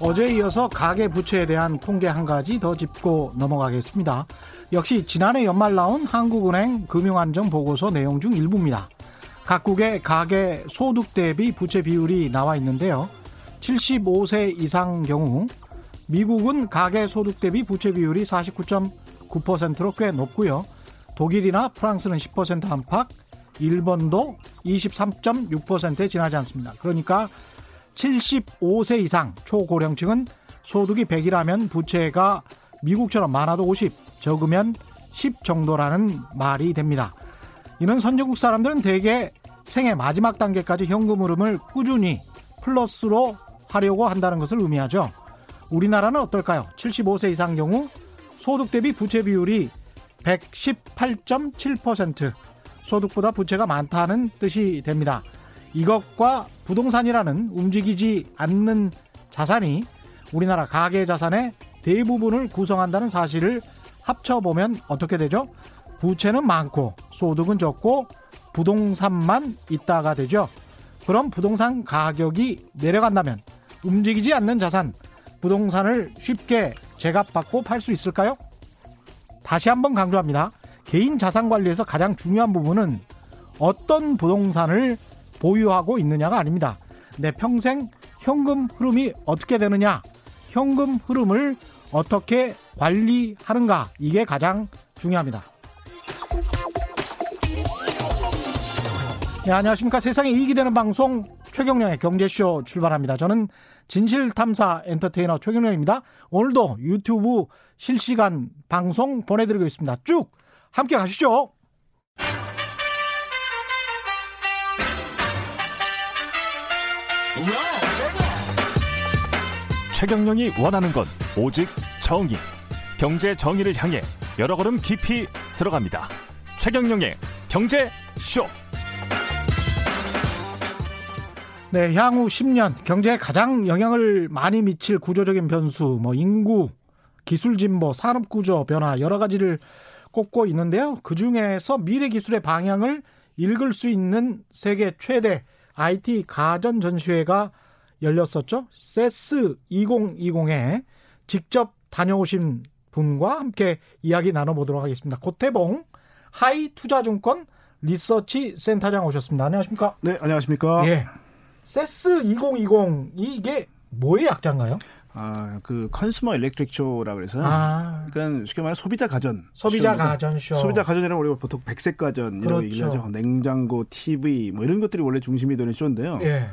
어제에 이어서 가계 부채에 대한 통계 한 가지 더 짚고 넘어가겠습니다. 역시 지난해 연말 나온 한국은행 금융안정 보고서 내용 중 일부입니다. 각국의 가계 소득 대비 부채 비율이 나와 있는데요. 75세 이상 경우 미국은 가계 소득 대비 부채 비율이 49.9%로 꽤 높고요. 독일이나 프랑스는 10% 안팎, 일본도 23.6%에 지나지 않습니다. 그러니까 75세 이상 초고령층은 소득이 100이라면 부채가 미국처럼 많아도 50, 적으면 10 정도라는 말이 됩니다. 이는 선진국 사람들은 대개 생애 마지막 단계까지 현금 흐름을 꾸준히 플러스로 하려고 한다는 것을 의미하죠. 우리나라는 어떨까요? 75세 이상 경우 소득 대비 부채 비율이 118.7%, 소득보다 부채가 많다는 뜻이 됩니다. 이것과 부동산이라는 움직이지 않는 자산이 우리나라 가계 자산의 대부분을 구성한다는 사실을 합쳐보면 어떻게 되죠? 부채는 많고 소득은 적고 부동산만 있다가 되죠. 그럼 부동산 가격이 내려간다면 움직이지 않는 자산, 부동산을 쉽게 제값받고 팔 수 있을까요? 다시 한번 강조합니다. 개인 자산 관리에서 가장 중요한 부분은 어떤 부동산을 보유하고 있느냐가 아닙니다. 내 평생 현금 흐름이 어떻게 되느냐, 현금 흐름을 어떻게 관리하는가, 이게 가장 중요합니다. 네, 안녕하십니까. 세상에 이익이 되는 방송 최경령의 경제쇼 출발합니다. 저는 진실탐사 엔터테이너 최경령입니다. 오늘도 유튜브 실시간 방송 보내드리고 있습니다. 쭉 함께 가시죠. 최경령이 원하는 건 오직 정의. 경제 정의를 향해 여러 걸음 깊이 들어갑니다. 최경령의 경제 쇼. 네, 향후 10년 경제에 가장 영향을 많이 미칠 구조적인 변수, 뭐 인구, 기술 진보, 산업 구조 변화 여러 가지를 꼽고 있는데요. 그 중에서 미래 기술의 방향을 읽을 수 있는 세계 최대 IT 가전 전시회가 열렸었죠. 세스 2020에 직접 다녀오신 분과 함께 이야기 나눠보도록 하겠습니다. 고태봉 하이 투자증권 리서치 센터장 오셨습니다. 안녕하십니까? 네, 안녕하십니까? 예. CES 2020 이게 뭐의 약자인가요? 아, 그 consumer electric show라 그래서 아. 그러니까 쉽게 말해 소비자 가전. 소비자. 가전 쇼. 소비자 가전이라면 우리가 보통 백색 가전 이런 그렇죠. 거 얘기를 하죠. 냉장고, TV 뭐 이런 것들이 원래 중심이 되는 쇼인데요. 예.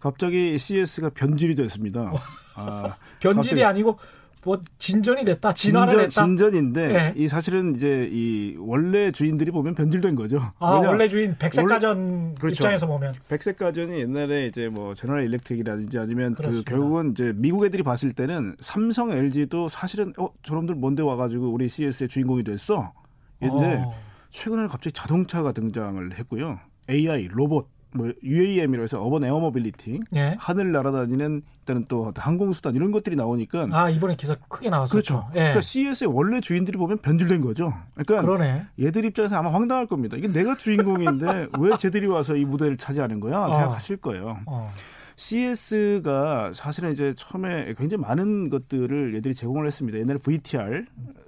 갑자기 CES가 변질이 됐습니다. 아, 변질이 아니고 뭐 진전이 됐다. 진화를 진전, 했다. 진전인데 네. 이 사실은 이제 이 원래 주인들이 보면 변질된 거죠. 아? 원래 주인 백색 원래- 가전 그렇죠. 입장에서 보면 백색 가전이 옛날에 이제 뭐 General Electric이라든지 아니면 그렇습니다. 그 결국은 이제 미국 애들이 봤을 때는 삼성, LG도 사실은 어 저놈들 뭔데 와가지고 우리 CES의 주인공이 됐어. 근데 어. 최근에는 갑자기 자동차가 등장을 했고요. AI, 로봇, 뭐 UAM이라고 해서 urban air mobility, 예. 하늘 날아다니는 일단은 또 항공수단 이런 것들이 나오니까 아, 이번에 기사 크게 나왔었죠. 그렇죠. 예. 그러니까 CES의 원래 주인들이 보면 변질된 거죠. 그러니까 그러네. 얘들 입장에서 아마 황당할 겁니다. 이게 내가 주인공인데 왜 쟤들이 와서 이 무대를 차지하는 거야? 어. 생각하실 거예요. 어. CES가 사실은 이제 처음에 굉장히 많은 것들을 얘들이 제공을 했습니다. 옛날에 VTR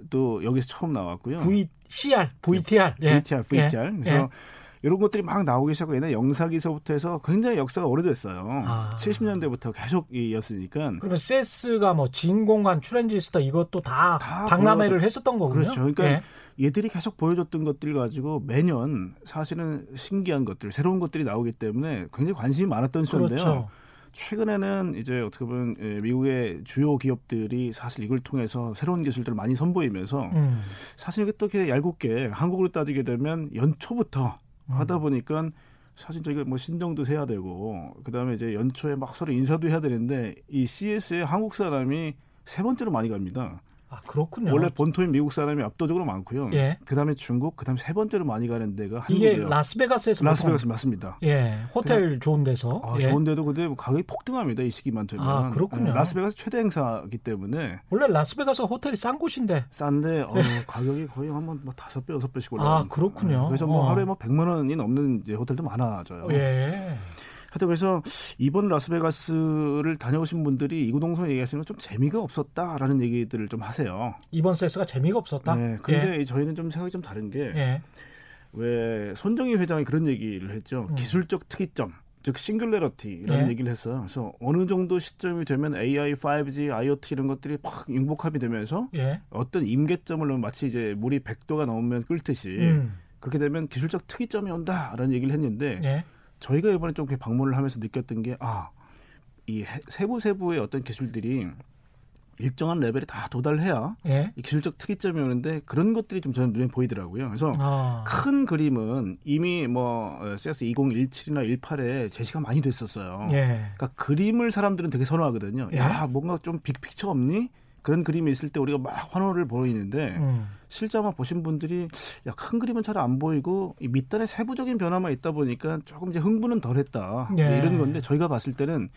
도 여기서 처음 나왔고요. V CR, VTR. 예. VTR, VTR. 예. 그래서 예. 이런 것들이 막 나오기 시작하고 옛날 영사기서부터 해서 굉장히 역사가 오래됐어요. 아. 70년대부터 계속 이었으니까. 그러면 세스가 뭐 진공관 트랜지스터 이것도 다, 다 박람회를 했었던 거군요. 그렇죠. 그러니까 예. 얘들이 계속 보여줬던 것들 가지고 매년 사실은 신기한 것들, 새로운 것들이 나오기 때문에 굉장히 관심이 많았던 쇼인데요. 그렇죠. 최근에는 이제 어떻게 보면 예, 미국의 주요 기업들이 사실 이걸 통해서 새로운 기술들을 많이 선보이면서 음. 사실 이게 또 이렇게 얄궂게 한국으로 따지게 되면 연초부터 음. 하다 보니까 사실 저희가 뭐 신정도 쇠야 되고 그다음에 이제 연초에 막 서로 인사도 해야 되는데 이 CES에 한국 사람이 세 번째로 많이 갑니다. 아, 그렇군요. 원래 본토인 미국 사람이 압도적으로 많고요. 예. 그다음에 중국, 그다음에 세 번째로 많이 가는 데가 이게 한국이에요. 라스베가스에서 라스베가스 맞습니다. 예. 호텔 좋은 데서. 아, 예. 좋은 데도 근데 가격이 폭등합니다. 이 시기만 되면. 아, 그렇군요. 예, 라스베가스 최대 행사이기 때문에 원래 라스베가스 호텔이 싼 곳인데. 싼데 어, 가격이 거의 한번 뭐 다섯 배, 여섯 배씩 아, 올라가는. 그렇군요. 그래서 뭐 어. 하루에 뭐 100만 원이 넘는 호텔도 많아져요. 예. 하여튼 그래서 이번 라스베가스를 다녀오신 분들이 이구동성 얘기하시는 건좀 재미가 없었다라는 얘기들을 좀 하세요. 이번 세스가 재미가 없었다. 네. 근데 예. 저희는 좀 생각이 좀 다른 게. 예. 왜 손정희 회장이 그런 얘기를 했죠. 음. 기술적 특이점. 즉 싱글레러티라는 예. 얘기를 했어요. 그래서 어느 정도 시점이 되면 AI, 5G, IoT 이런 것들이 막 융복합이 되면서 예. 어떤 임계점을 마치 이제 물이 100도가 넘으면 끓듯이 음. 그렇게 되면 기술적 특이점이 온다라는 얘기를 했는데 예. 저희가 이번에 좀 방문을 하면서 느꼈던 게 아, 이 세부 세부의 어떤 기술들이 일정한 레벨에 다 도달해야 예? 기술적 특이점이 오는데 그런 것들이 좀 저는 눈에 보이더라고요. 그래서 아. 큰 그림은 이미 뭐 CS 2017이나 18에 제시가 많이 됐었어요. 예. 그러니까 그림을 사람들은 되게 선호하거든요. 예? 야 뭔가 좀 빅픽처 없니? 그런 그림이 있을 때 우리가 막 환호를 보이는데 음. 실제 아마 보신 분들이 야 큰 그림은 잘 안 보이고 이 밑단에 세부적인 변화만 있다 보니까 조금 이제 흥분은 덜했다 예. 이런 건데 저희가 봤을 때는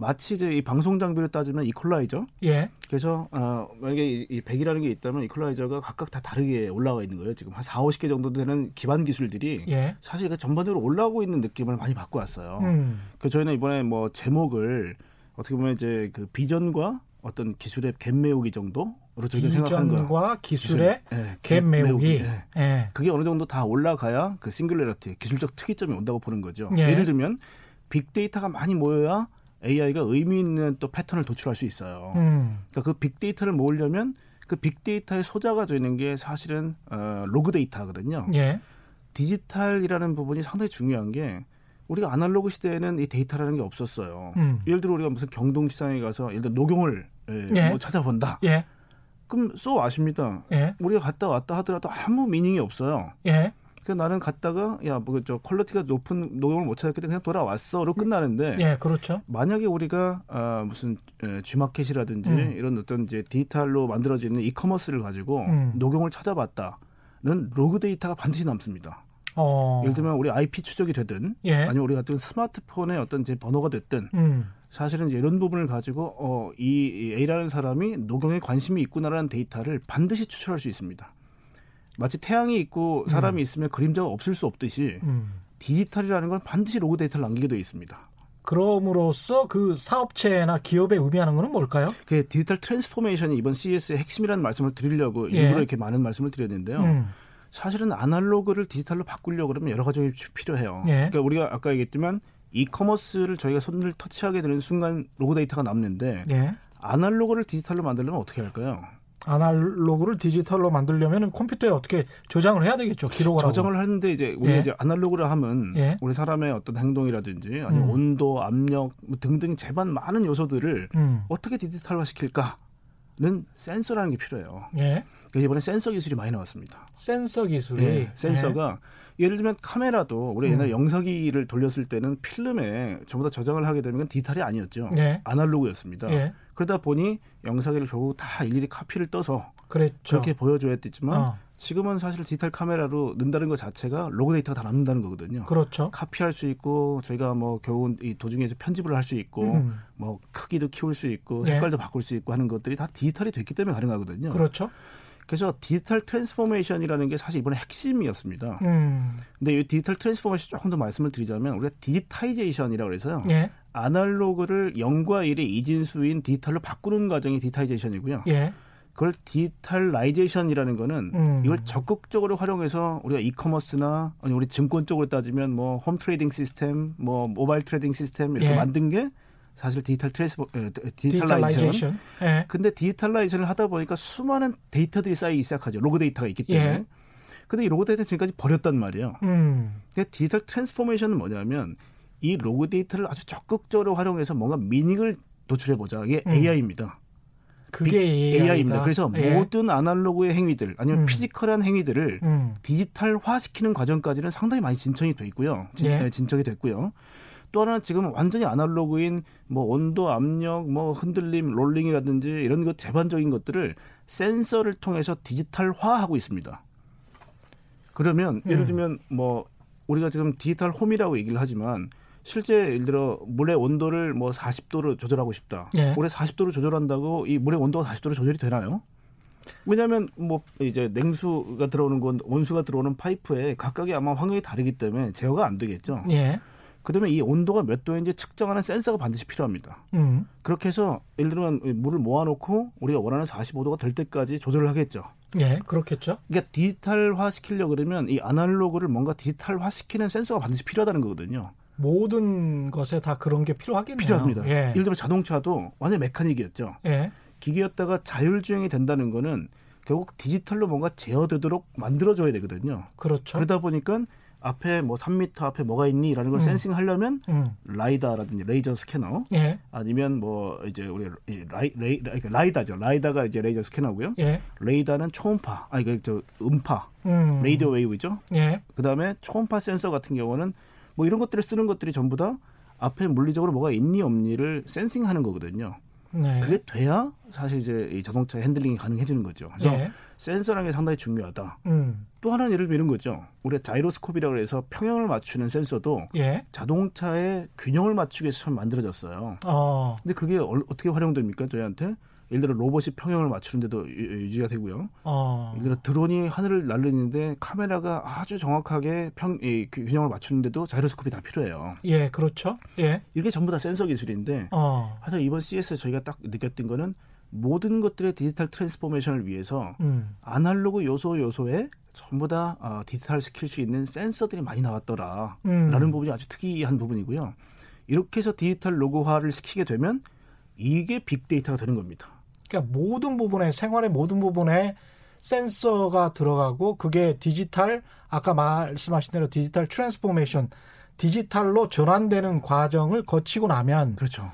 마치 이제 이 방송 장비를 따지면 이퀄라이저. 예. 그래서 어 만약에 이, 이 100이라는 게 있다면 이퀄라이저가 각각 다 다르게 올라와 있는 거예요. 지금 한 4, 50개 정도 되는 기반 기술들이 예. 사실 그 전반적으로 올라오고 있는 느낌을 많이 받고 왔어요. 음. 그 저희는 이번에 뭐 제목을 어떻게 보면 이제 그 비전과 어떤 기술의 갭 메우기 정도로 저희가 생각한 거예요. 비전과 기술의 기술, 예, 갭 메우기. 예. 예. 그게 어느 정도 다 올라가야 그 singularity 기술적 특이점이 온다고 보는 거죠. 예. 예를 들면 빅데이터가 많이 모여야 AI가 의미 있는 또 패턴을 도출할 수 있어요. 음. 그러니까 그 빅데이터를 모으려면 그 빅데이터의 소자가 되는 게 사실은 어, 로그 데이터거든요. 예. 디지털이라는 부분이 상당히 중요한 게 우리가 아날로그 시대에는 이 데이터라는 게 없었어요. 음. 예를 들어 우리가 무슨 경동시장에 가서 예를 들어 녹용을 예, 예. 뭐 찾아본다. 예. 그럼 쏘 아십니다. 예. 우리가 갔다 왔다 하더라도 아무 meaning이 없어요. 예. 그 나는 갔다가 야뭐저 quality가 높은 녹용을 못 찾았기 때문에 그냥 돌아왔어로 끝나는데 예, 그렇죠. 만약에 우리가 아 무슨 에, G마켓이라든지 음. 이런 어떤 이제 디지털로 만들어지는 이커머스를 가지고 음. 녹용을 찾아봤다는 로그 데이터가 반드시 남습니다. 어. 예를 들면 우리 IP 추적이 되든 예. 아니면 우리 같은 스마트폰의 어떤 제 번호가 됐든 음. 사실은 이제 이런 부분을 가지고 어, 이 A라는 사람이 녹용에 관심이 있구나라는 데이터를 반드시 추출할 수 있습니다. 마치 태양이 있고 사람이 음. 있으면 그림자가 없을 수 없듯이 음. 디지털이라는 건 반드시 로그 데이터를 남기게 되어 있습니다. 그럼으로써 그 사업체나 기업에 의미하는 것은 뭘까요? 그 digital transformation이 이번 CES의 핵심이라는 말씀을 드리려고 예. 일부러 이렇게 많은 말씀을 드렸는데요. 음. 사실은 아날로그를 디지털로 바꾸려고 그러면 여러 가지 필요해요. 예. 그러니까 우리가 아까 얘기했지만 e-commerce를 저희가 손을 터치하게 되는 순간 로그 데이터가 남는데 예. 아날로그를 디지털로 만들려면 어떻게 할까요? 아날로그를 디지털로 만들려면 컴퓨터에 어떻게 저장을 해야 되겠죠. 기록을 저장을 하고. 하는데 이제 우리 예. 이제 아날로그를 하면 예. 우리 사람의 어떤 행동이라든지 아니면 음. 온도, 압력 뭐 등등 제반 많은 요소들을 음. 어떻게 디지털화 시킬까는 센서라는 게 필요해요. 예. 그래서 이번에 센서 기술이 많이 나왔습니다. 센서 기술이 예. 센서가 예를 들면 카메라도 우리 옛날 음. 영상기를 돌렸을 때는 필름에 전부 다 저장을 하게 되면 디지털이 아니었죠. 예. 아날로그였습니다. 예. 그러다 보니 영상기를 결국 다 일일이 카피를 떠서 그랬죠. 그렇게 보여줘야 됐지만 어. 지금은 사실 디지털 카메라로 넣는다는 것 자체가 로그 데이터가 다 남는다는 거거든요. 그렇죠. 카피할 수 있고 저희가 뭐 겨우 이 도중에서 편집을 할 수 있고 음. 뭐 크기도 키울 수 있고 네. 색깔도 네. 바꿀 수 있고 하는 것들이 다 디지털이 됐기 때문에 가능하거든요. 그렇죠. 그래서 digital transformation이라는 게 사실 이번에 핵심이었습니다. 음. 근데 이 digital transformation 조금 더 말씀을 드리자면 우리가 digitization이라고 그래서요. 예. 아날로그를 0과 1의 이진수인 디지털로 바꾸는 과정이 digitization이고요. 예. 그걸 digitalization이라는 거는 음. 이걸 적극적으로 활용해서 우리가 e-commerce나 아니 우리 증권 쪽으로 따지면 뭐 home trading system, 뭐 mobile trading system 이렇게 예. 만든 게 사실 digital trace 어, digitalization. 예. 근데 digitalization을 하다 보니까 수많은 데이터들이 쌓이기 시작하죠. 로그 데이터가 있기 때문에. 예. 근데 이 로그 데이터 지금까지 버렸단 말이에요. 음. 근데 digital transformation은 뭐냐면 이 로그 데이터를 아주 적극적으로 활용해서 뭔가 meaning을 도출해 보자. 이게 음. AI입니다. 그게 AI입니다. 그래서 예. 모든 아날로그의 행위들 아니면 음. physical한 행위들을 음. 디지털화 시키는 과정까지는 상당히 많이 진척이 돼 있고요. 진, 예. 진척이 됐고요. 또 하나는 지금 완전히 아날로그인 뭐 온도, 압력, 뭐 흔들림, 롤링이라든지 이런 것 제반적인 것들을 센서를 통해서 디지털화하고 있습니다. 그러면 예를 음. 들면 뭐 우리가 지금 디지털 홈이라고 얘기를 하지만 실제 예를 들어 물의 온도를 뭐 40도로 조절하고 싶다. 예. 올해 40도로 조절한다고 이 물의 온도가 40도로 조절이 되나요? 왜냐하면 뭐 이제 냉수가 들어오는 건 온수가 들어오는 파이프에 각각의 아마 환경이 다르기 때문에 제어가 안 되겠죠. 예. 그러면 이 온도가 몇 도인지 측정하는 센서가 반드시 필요합니다. 음. 그렇게 해서 예를 들면 물을 모아놓고 우리가 원하는 45도가 될 때까지 조절을 하겠죠. 예, 그렇겠죠. 그러니까 디지털화 시키려 그러면 이 아날로그를 뭔가 디지털화 시키는 센서가 반드시 필요하다는 거거든요. 모든 것에 다 그런 게 필요하겠네요. 필요합니다. 예. 예를 들면 자동차도 완전 mechanic이었죠. 예. 기계였다가 자율주행이 된다는 거는 결국 디지털로 뭔가 제어되도록 만들어줘야 되거든요. 그렇죠. 그러다 보니까 앞에 뭐 3미터 앞에 뭐가 있니라는 걸 음. sensing하려면 음. 라이다라든지 레이저 스캐너 예. 아니면 뭐 이제 우리 라이, 레이, 그러니까 라이다죠. 라이다가 이제 레이저 스캐너고요. 예. 레이다는 초음파, 아니 그저 음파, 음. radio wave죠. 예. 그다음에 초음파 센서 같은 경우는 뭐 이런 것들을 쓰는 것들이 전부 다 앞에 물리적으로 뭐가 있니 없니를 sensing하는 거거든요. 네. 그게 돼야 사실 이제 이 자동차 핸들링이 가능해지는 거죠. 그래서 예. 센서라는 게 상당히 중요하다. 음. 또 하나는 예를 들면 이런 거죠. 우리가 자이로스코프라고 해서 평형을 맞추는 센서도 예. 자동차의 균형을 맞추기 위해서 처음 만들어졌어요. 어. 근데 그게 어떻게 활용됩니까? 저희한테 예를 들어 로봇이 평형을 맞추는데도 유지가 되고요. 어. 예를 들어 드론이 하늘을 날리는데 카메라가 아주 정확하게 평, 이, 그 균형을 맞추는데도 자이로스코프이 다 필요해요. 예, 그렇죠. 예. 이게 전부 다 센서 기술인데, 어. 하여튼 이번 CES 저희가 딱 느꼈던 거는 모든 것들의 digital transformation을 위해서 음. 아날로그 요소 요소에 전부 다 어, 디지털 시킬 수 있는 센서들이 많이 나왔더라라는 음. 부분이 아주 특이한 부분이고요. 이렇게 해서 디지털 로그화를 시키게 되면 이게 빅데이터가 되는 겁니다. 그러니까 모든 부분에 생활의 모든 부분에 센서가 들어가고 그게 디지털 아까 말씀하신 대로 digital transformation 디지털로 전환되는 과정을 거치고 나면 그렇죠.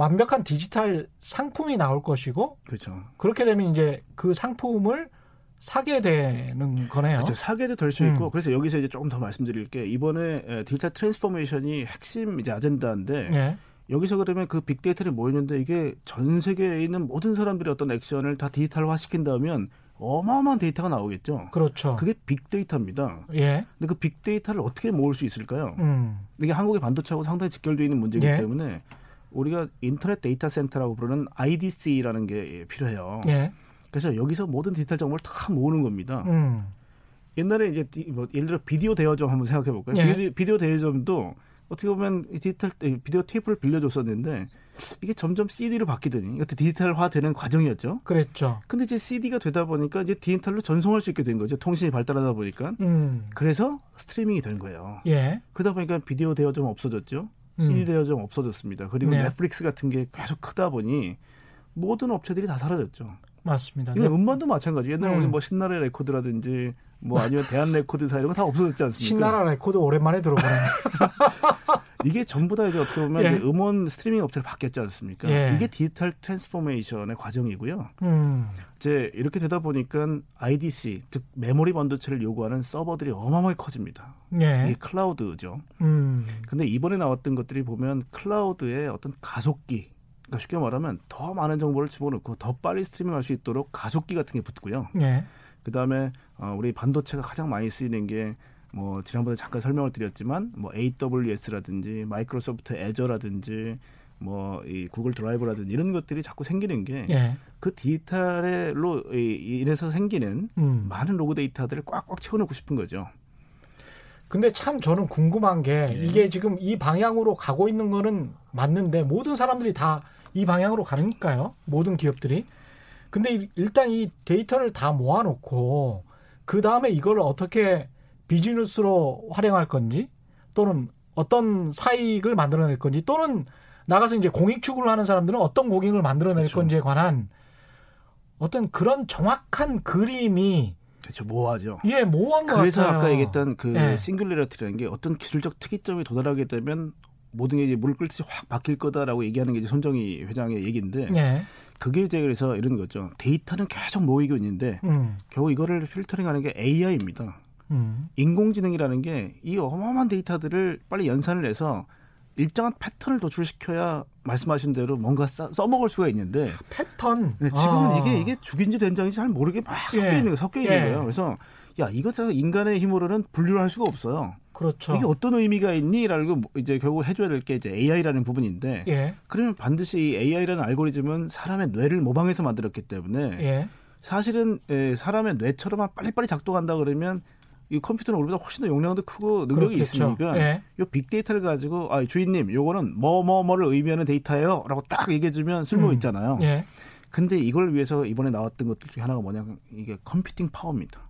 완벽한 디지털 상품이 나올 것이고 그렇죠. 그렇게 되면 이제 그 상품을 사게 되는 거네요. 그렇죠. 사게도 될 수 있고 음. 그래서 여기서 이제 조금 더 말씀드릴 게 이번에 digital transformation이 핵심 이제 아젠다인데 네. 여기서 그러면 그 빅데이터를 모였는데 이게 전 세계에 있는 모든 사람들의 어떤 액션을 다 디지털화 시킨다면 어마어마한 데이터가 나오겠죠. 그렇죠. 그게 빅데이터입니다. 예. 근데 그 빅데이터를 어떻게 모을 수 있을까요? 음. 이게 한국의 반도체하고 상당히 직결되어 있는 문제이기 예. 때문에 우리가 인터넷 데이터 센터라고 부르는 IDC라는 게 필요해요. 예. 그래서 여기서 모든 디지털 정보를 다 모으는 겁니다. 음. 옛날에 이제 뭐 예를 들어 비디오 대여점 한번 생각해 볼까요? 예. 비디오 대여점도 어떻게 보면 디지털 비디오 테이프를 빌려줬었는데 이게 점점 CD로 바뀌더니 이것도 디지털화되는 과정이었죠. 그랬죠. 근데 이제 CD가 되다 보니까 이제 디지털로 전송할 수 있게 된 거죠. 통신이 발달하다 보니까. 음. 그래서 스트리밍이 된 거예요. 예. 그러다 보니까 비디오 대여점 없어졌죠. CD 음. 대여점 없어졌습니다. 그리고 네. 넷플릭스 같은 게 계속 크다 보니 모든 업체들이 다 사라졌죠. 맞습니다. 이건 네. 음반도 마찬가지. 옛날에 음. 뭐 신나라 레코드라든지 뭐 아니면 대한 레코드사 이런 거 다 없어졌지 않습니까? 신나라 레코드 오랜만에 들어보네. 이게 전부 다 이제 어떻게 보면 예. 음원 스트리밍 업체로 바뀌었지 않습니까? 예. 이게 digital transformation의 과정이고요. 음. 이제 이렇게 되다 보니까 IDC 즉 메모리 반도체를 요구하는 서버들이 어마어마하게 커집니다. 예. 이게 클라우드죠. 음. 근데 이번에 나왔던 것들이 보면 클라우드의 어떤 가속기 그러니까 쉽게 말하면 더 많은 정보를 집어넣고 더 빨리 스트리밍할 수 있도록 가속기 같은 게 붙고요. 예. 그다음에 어, 우리 반도체가 가장 많이 쓰이는 게 뭐 지난번에 잠깐 설명을 드렸지만 뭐 AWS라든지 마이크로소프트 애저라든지 뭐 이 구글 드라이브라든지 이런 것들이 자꾸 생기는 게그 예. 그 디지털로 인해서 생기는 음. 많은 로그 데이터들을 꽉꽉 채워놓고 싶은 거죠. 근데 참 저는 궁금한 게 예. 이게 지금 이 방향으로 가고 있는 거는 맞는데 모든 사람들이 다 이 방향으로 가니까요. 모든 기업들이. 근데 일단 이 데이터를 다 모아놓고 그 다음에 이걸 어떻게 비즈니스로 활용할 건지 또는 어떤 사익을 만들어낼 건지 또는 나가서 이제 공익 추구를 하는 사람들은 어떤 공익을 만들어낼 그렇죠. 건지에 관한 어떤 그런 정확한 그림이 그렇죠 모호하죠. 예, 모호한 거 그래서 같아요. 아까 얘기했던 그 네. 싱글레러티라는 게 어떤 기술적 특이점에 도달하게 되면 모든 게 이제 물 끓듯이 확 바뀔 거다라고 얘기하는 게 이제 손정희 회장의 얘기인데 네. 그게 이제 그래서 이런 거죠. 데이터는 계속 모이고 있는데 음. 결국 이거를 필터링하는 게 AI입니다. 음. 인공지능이라는 게 이 어마어마한 데이터들을 빨리 연산을 해서 일정한 패턴을 도출시켜야 말씀하신 대로 뭔가 써, 써먹을 수가 있는데 패턴 네, 지금은 아. 이게 이게 죽인지 된장인지 잘 모르게 막 섞여 예. 있는 거 섞여 있는 예. 거예요. 그래서 야 이거 저 인간의 힘으로는 분류를 할 수가 없어요. 그렇죠. 이게 어떤 의미가 있니라고 뭐 이제 결국 해줘야 될 게 이제 AI라는 부분인데 예. 그러면 반드시 AI라는 알고리즘은 사람의 뇌를 모방해서 만들었기 때문에 예. 사실은 에, 사람의 뇌처럼 빨리빨리 작동한다 그러면 이 컴퓨터는 우리보다 훨씬 더 용량도 크고 능력이 그렇겠죠. 있으니까 예. 이 빅데이터를 가지고 아 주인님 요거는 뭐뭐 뭐를 의미하는 데이터예요라고 딱 얘기해 주면 쓸모 음. 있잖아요. 예. 근데 이걸 위해서 이번에 나왔던 것들 중에 하나가 뭐냐면 이게 computing power입니다.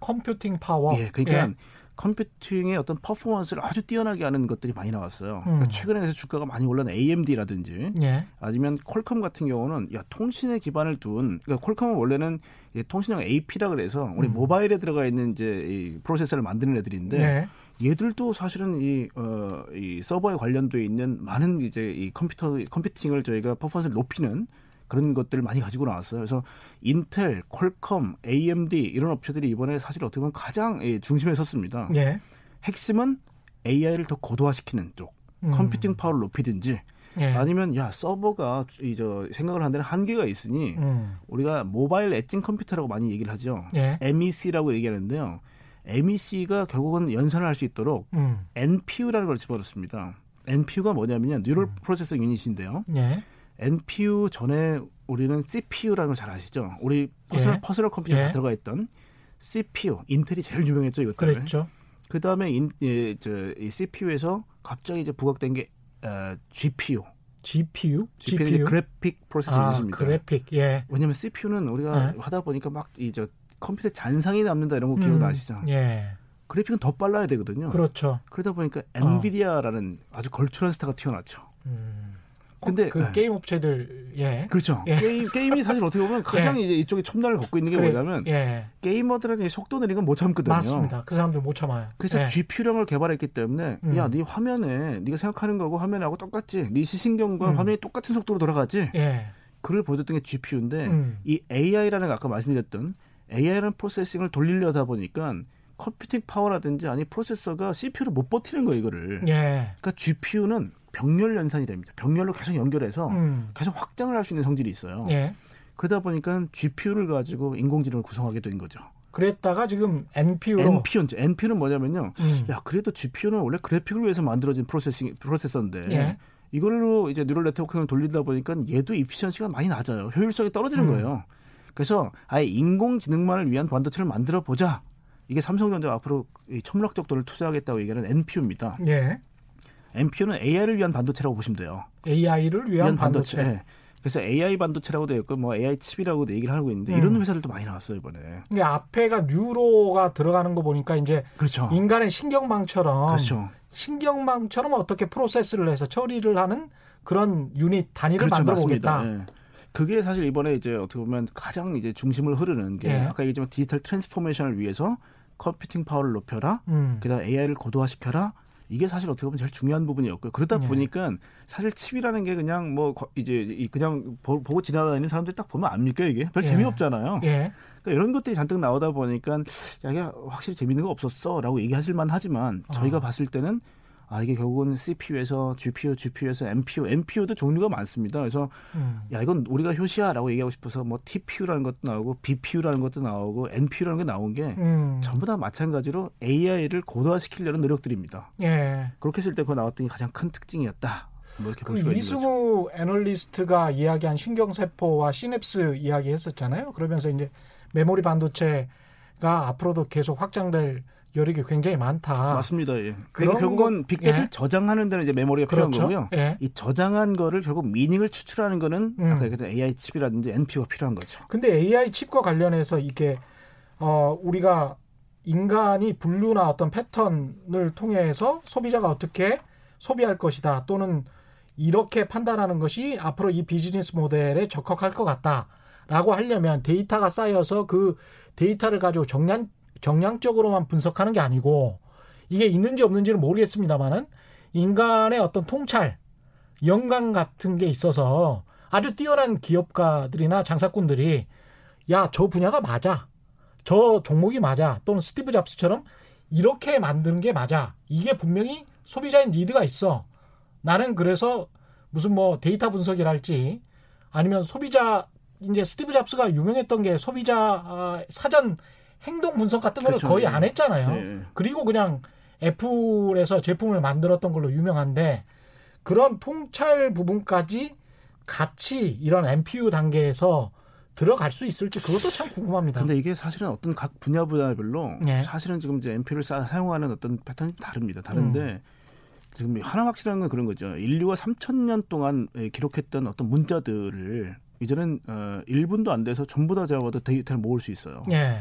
computing power. 예, 그러니까 예. computing의 어떤 퍼포먼스를 아주 뛰어나게 하는 것들이 많이 나왔어요. 그러니까 음. 최근에 서 주가가 많이 올른 AMD라든지 예. 아니면 퀄컴 같은 경우는 야 통신에 기반을 둔 그러니까 퀄컴은 원래는 통신형 AP라 그래서 우리 음. 모바일에 들어가 있는 이제 이 프로세서를 만드는 애들인데 예. 얘들도 사실은 이, 어, 이 서버에 관련돼 있는 많은 이제 이 컴퓨터 computing을 저희가 퍼포먼스를 높이는 그런 것들을 많이 가지고 나왔어요. 그래서 인텔, 퀄컴, AMD 이런 업체들이 이번에 사실 어떻게 보면 가장 중심에 섰습니다. 예. 핵심은 AI를 더 고도화시키는 쪽, 음. computing power를 높이든지 예. 아니면 야 서버가 이저 생각을 하는 데는 한계가 있으니 음. 우리가 mobile edge computer라고 많이 얘기를 하죠. 예. MEC라고 얘기하는데요. MEC가 결국은 연산을 할 수 있도록 음. NPU라는 걸 집어넣습니다. NPU가 뭐냐면요. neural 음. processor unit인데요. 예. NPU 전에 우리는 CPU라는 걸 잘 아시죠? 우리 퍼스널, 예. 퍼스널 컴퓨터에 예. 들어가 있던 CPU, 인텔이 제일 유명했죠, 이것 때문에. 그랬죠. 그 다음에 인, 예, 저, 이 CPU에서 갑자기 이제 부각된 게 어, GPU. GPU? GPU 는 graphic processor 아, unit입니다. 그래픽, 예. 왜냐하면 CPU는 우리가 예. 하다 보니까 막 이 저 컴퓨터 잔상이 남는다 이런 거 음, 기억나시죠? 예. 그래픽은 더 빨라야 되거든요. 그렇죠. 그러다 보니까 엔비디아라는 어. 아주 걸출한 스타가 튀어났죠. 음. 근데 그 네. 게임 업체들 예 그렇죠 예. 게임 게임이 사실 어떻게 보면 가장 예. 이제 이쪽에 첨단을 걷고 있는 게 그래, 뭐냐면 예. 게이머들은 속도 느린 건 못 참거든요. 맞습니다. 그 사람들 못 참아요. 그래서 예. GPU를 개발했기 때문에 음. 야 네 화면에 네가 생각하는 거고 화면하고 똑같지, 네 시신경과 음. 화면이 똑같은 속도로 돌아가지. 예. 그걸 보여줬던 게 GPU인데 음. 이 AI라는 아까 말씀드렸던 AI라는 processing을 돌리려다 보니까 computing power라든지 아니 프로세서가 CPU를 못 버티는 거예요 이거를. 예. 그러니까 GPU는 병렬 연산이 됩니다. 병렬로 계속 연결해서 음. 계속 확장을 할 수 있는 성질이 있어요. 예. 그러다 보니까 GPU를 가지고 인공지능을 구성하게 된 거죠. 그랬다가 지금 NPU로 NPU NPU는 뭐냐면요. 음. 야 그래도 GPU는 원래 그래픽을 위해서 만들어진 processing 프로세서인데 예. 이걸로 이제 neural network를 돌리다 보니까 얘도 efficiency가 많이 낮아요. 효율성이 떨어지는 음. 거예요. 그래서 아예 인공지능만을 위한 반도체를 만들어 보자. 이게 삼성전자 앞으로 천문학적 돈을 투자하겠다고 얘기하는 NPU입니다. 예. NPU는 AI를 위한 반도체라고 보시면 돼요. AI를 위한, 위한 반도체. 반도체. 네. 그래서 AI 반도체라고 되어 있고 뭐 AI 칩이라고도 얘기를 하고 있는데 음. 이런 회사들도 많이 나왔어요 이번에. 이게 앞에가 뉴로가 들어가는 거 보니까 이제 그렇죠. 인간의 신경망처럼 그렇죠. 신경망처럼 어떻게 프로세스를 해서 처리를 하는 그런 유닛 단위를 그렇죠. 만들어 보겠다. 네. 그게 사실 이번에 이제 어떻게 보면 가장 이제 중심을 흐르는 게 예. 아까 얘기했지만 digital transformation을 위해서 computing power를 높여라. 음. 그다음 AI를 고도화시켜라. 이게 사실 어떻게 보면 제일 중요한 부분이었고요. 그러다 네. 보니까 사실 칩이라는 게 그냥 뭐 이제 그냥 보고 지나다니는 사람들이 딱 보면 압니까 이게 별 예. 재미없잖아요. 예. 그러니까 이런 것들이 잔뜩 나오다 보니까 야, 이게 확실히 재밌는 거 없었어라고 얘기하실 만하지만 저희가 어. 봤을 때는 아 이게 결국은 CPU에서 GPU, GPU에서 NPU, NPU도 종류가 많습니다. 그래서 음. 야 이건 우리가 효시야라고 얘기하고 싶어서 뭐 TPU라는 것도 나오고 BPU라는 것도 나오고 NPU라는 게 나온 게 음. 전부 다 마찬가지로 AI를 고도화시키려는 노력들입니다. 예. 그렇게 했을 때그 나왔던 게 가장 큰 특징이었다. 뭐 이렇게 그 이승우 애널리스트가 이야기한 신경세포와 시냅스 이야기 했었잖아요. 그러면서 이제 메모리 반도체가 앞으로도 계속 확장될 여력이 굉장히 많다. 맞습니다. 예. 그러니까 결국은 빅데이터를 예. 저장하는 데는 이제 메모리가 그렇죠. 필요한 거고요. 예. 이 저장한 거를 결국 미닝을 추출하는 거는 음. 아까 얘기했던 AI 칩이라든지 NPU가 필요한 거죠. 근데 AI 칩과 관련해서 이게 어 우리가 인간이 분류나 어떤 패턴을 통해서 소비자가 어떻게 소비할 것이다 또는 이렇게 판단하는 것이 앞으로 이 비즈니스 모델에 적합할 것 같다라고 하려면 데이터가 쌓여서 그 데이터를 가지고 정량 정량적으로만 분석하는 게 아니고 이게 있는지 없는지는 모르겠습니다만은 인간의 어떤 통찰, 영감 같은 게 있어서 아주 뛰어난 기업가들이나 장사꾼들이 야, 저 분야가 맞아. 저 종목이 맞아. 또는 스티브 잡스처럼 이렇게 만드는 게 맞아. 이게 분명히 소비자의 need가 있어. 나는 그래서 무슨 뭐 데이터 분석이랄지 아니면 소비자 이제 스티브 잡스가 유명했던 게 소비자 아, 사전 행동 분석 같은 거를 그렇죠. 거의 안 했잖아요. 네. 그리고 그냥 애플에서 제품을 만들었던 걸로 유명한데 그런 통찰 부분까지 같이 이런 MPU 단계에서 들어갈 수 있을지 그것도 참 궁금합니다. 근데 이게 사실은 어떤 각 분야 분야별로 네. 사실은 지금 이제 MP를 사용하는 어떤 패턴이 다릅니다. 다른데 음. 지금 하나 확실한 건 그런 거죠. 인류가 3천 년 동안 기록했던 어떤 문자들을 이제는 어 1분도 안 돼서 전부 다 잡아도 데이터를 모을 수 있어요. 예.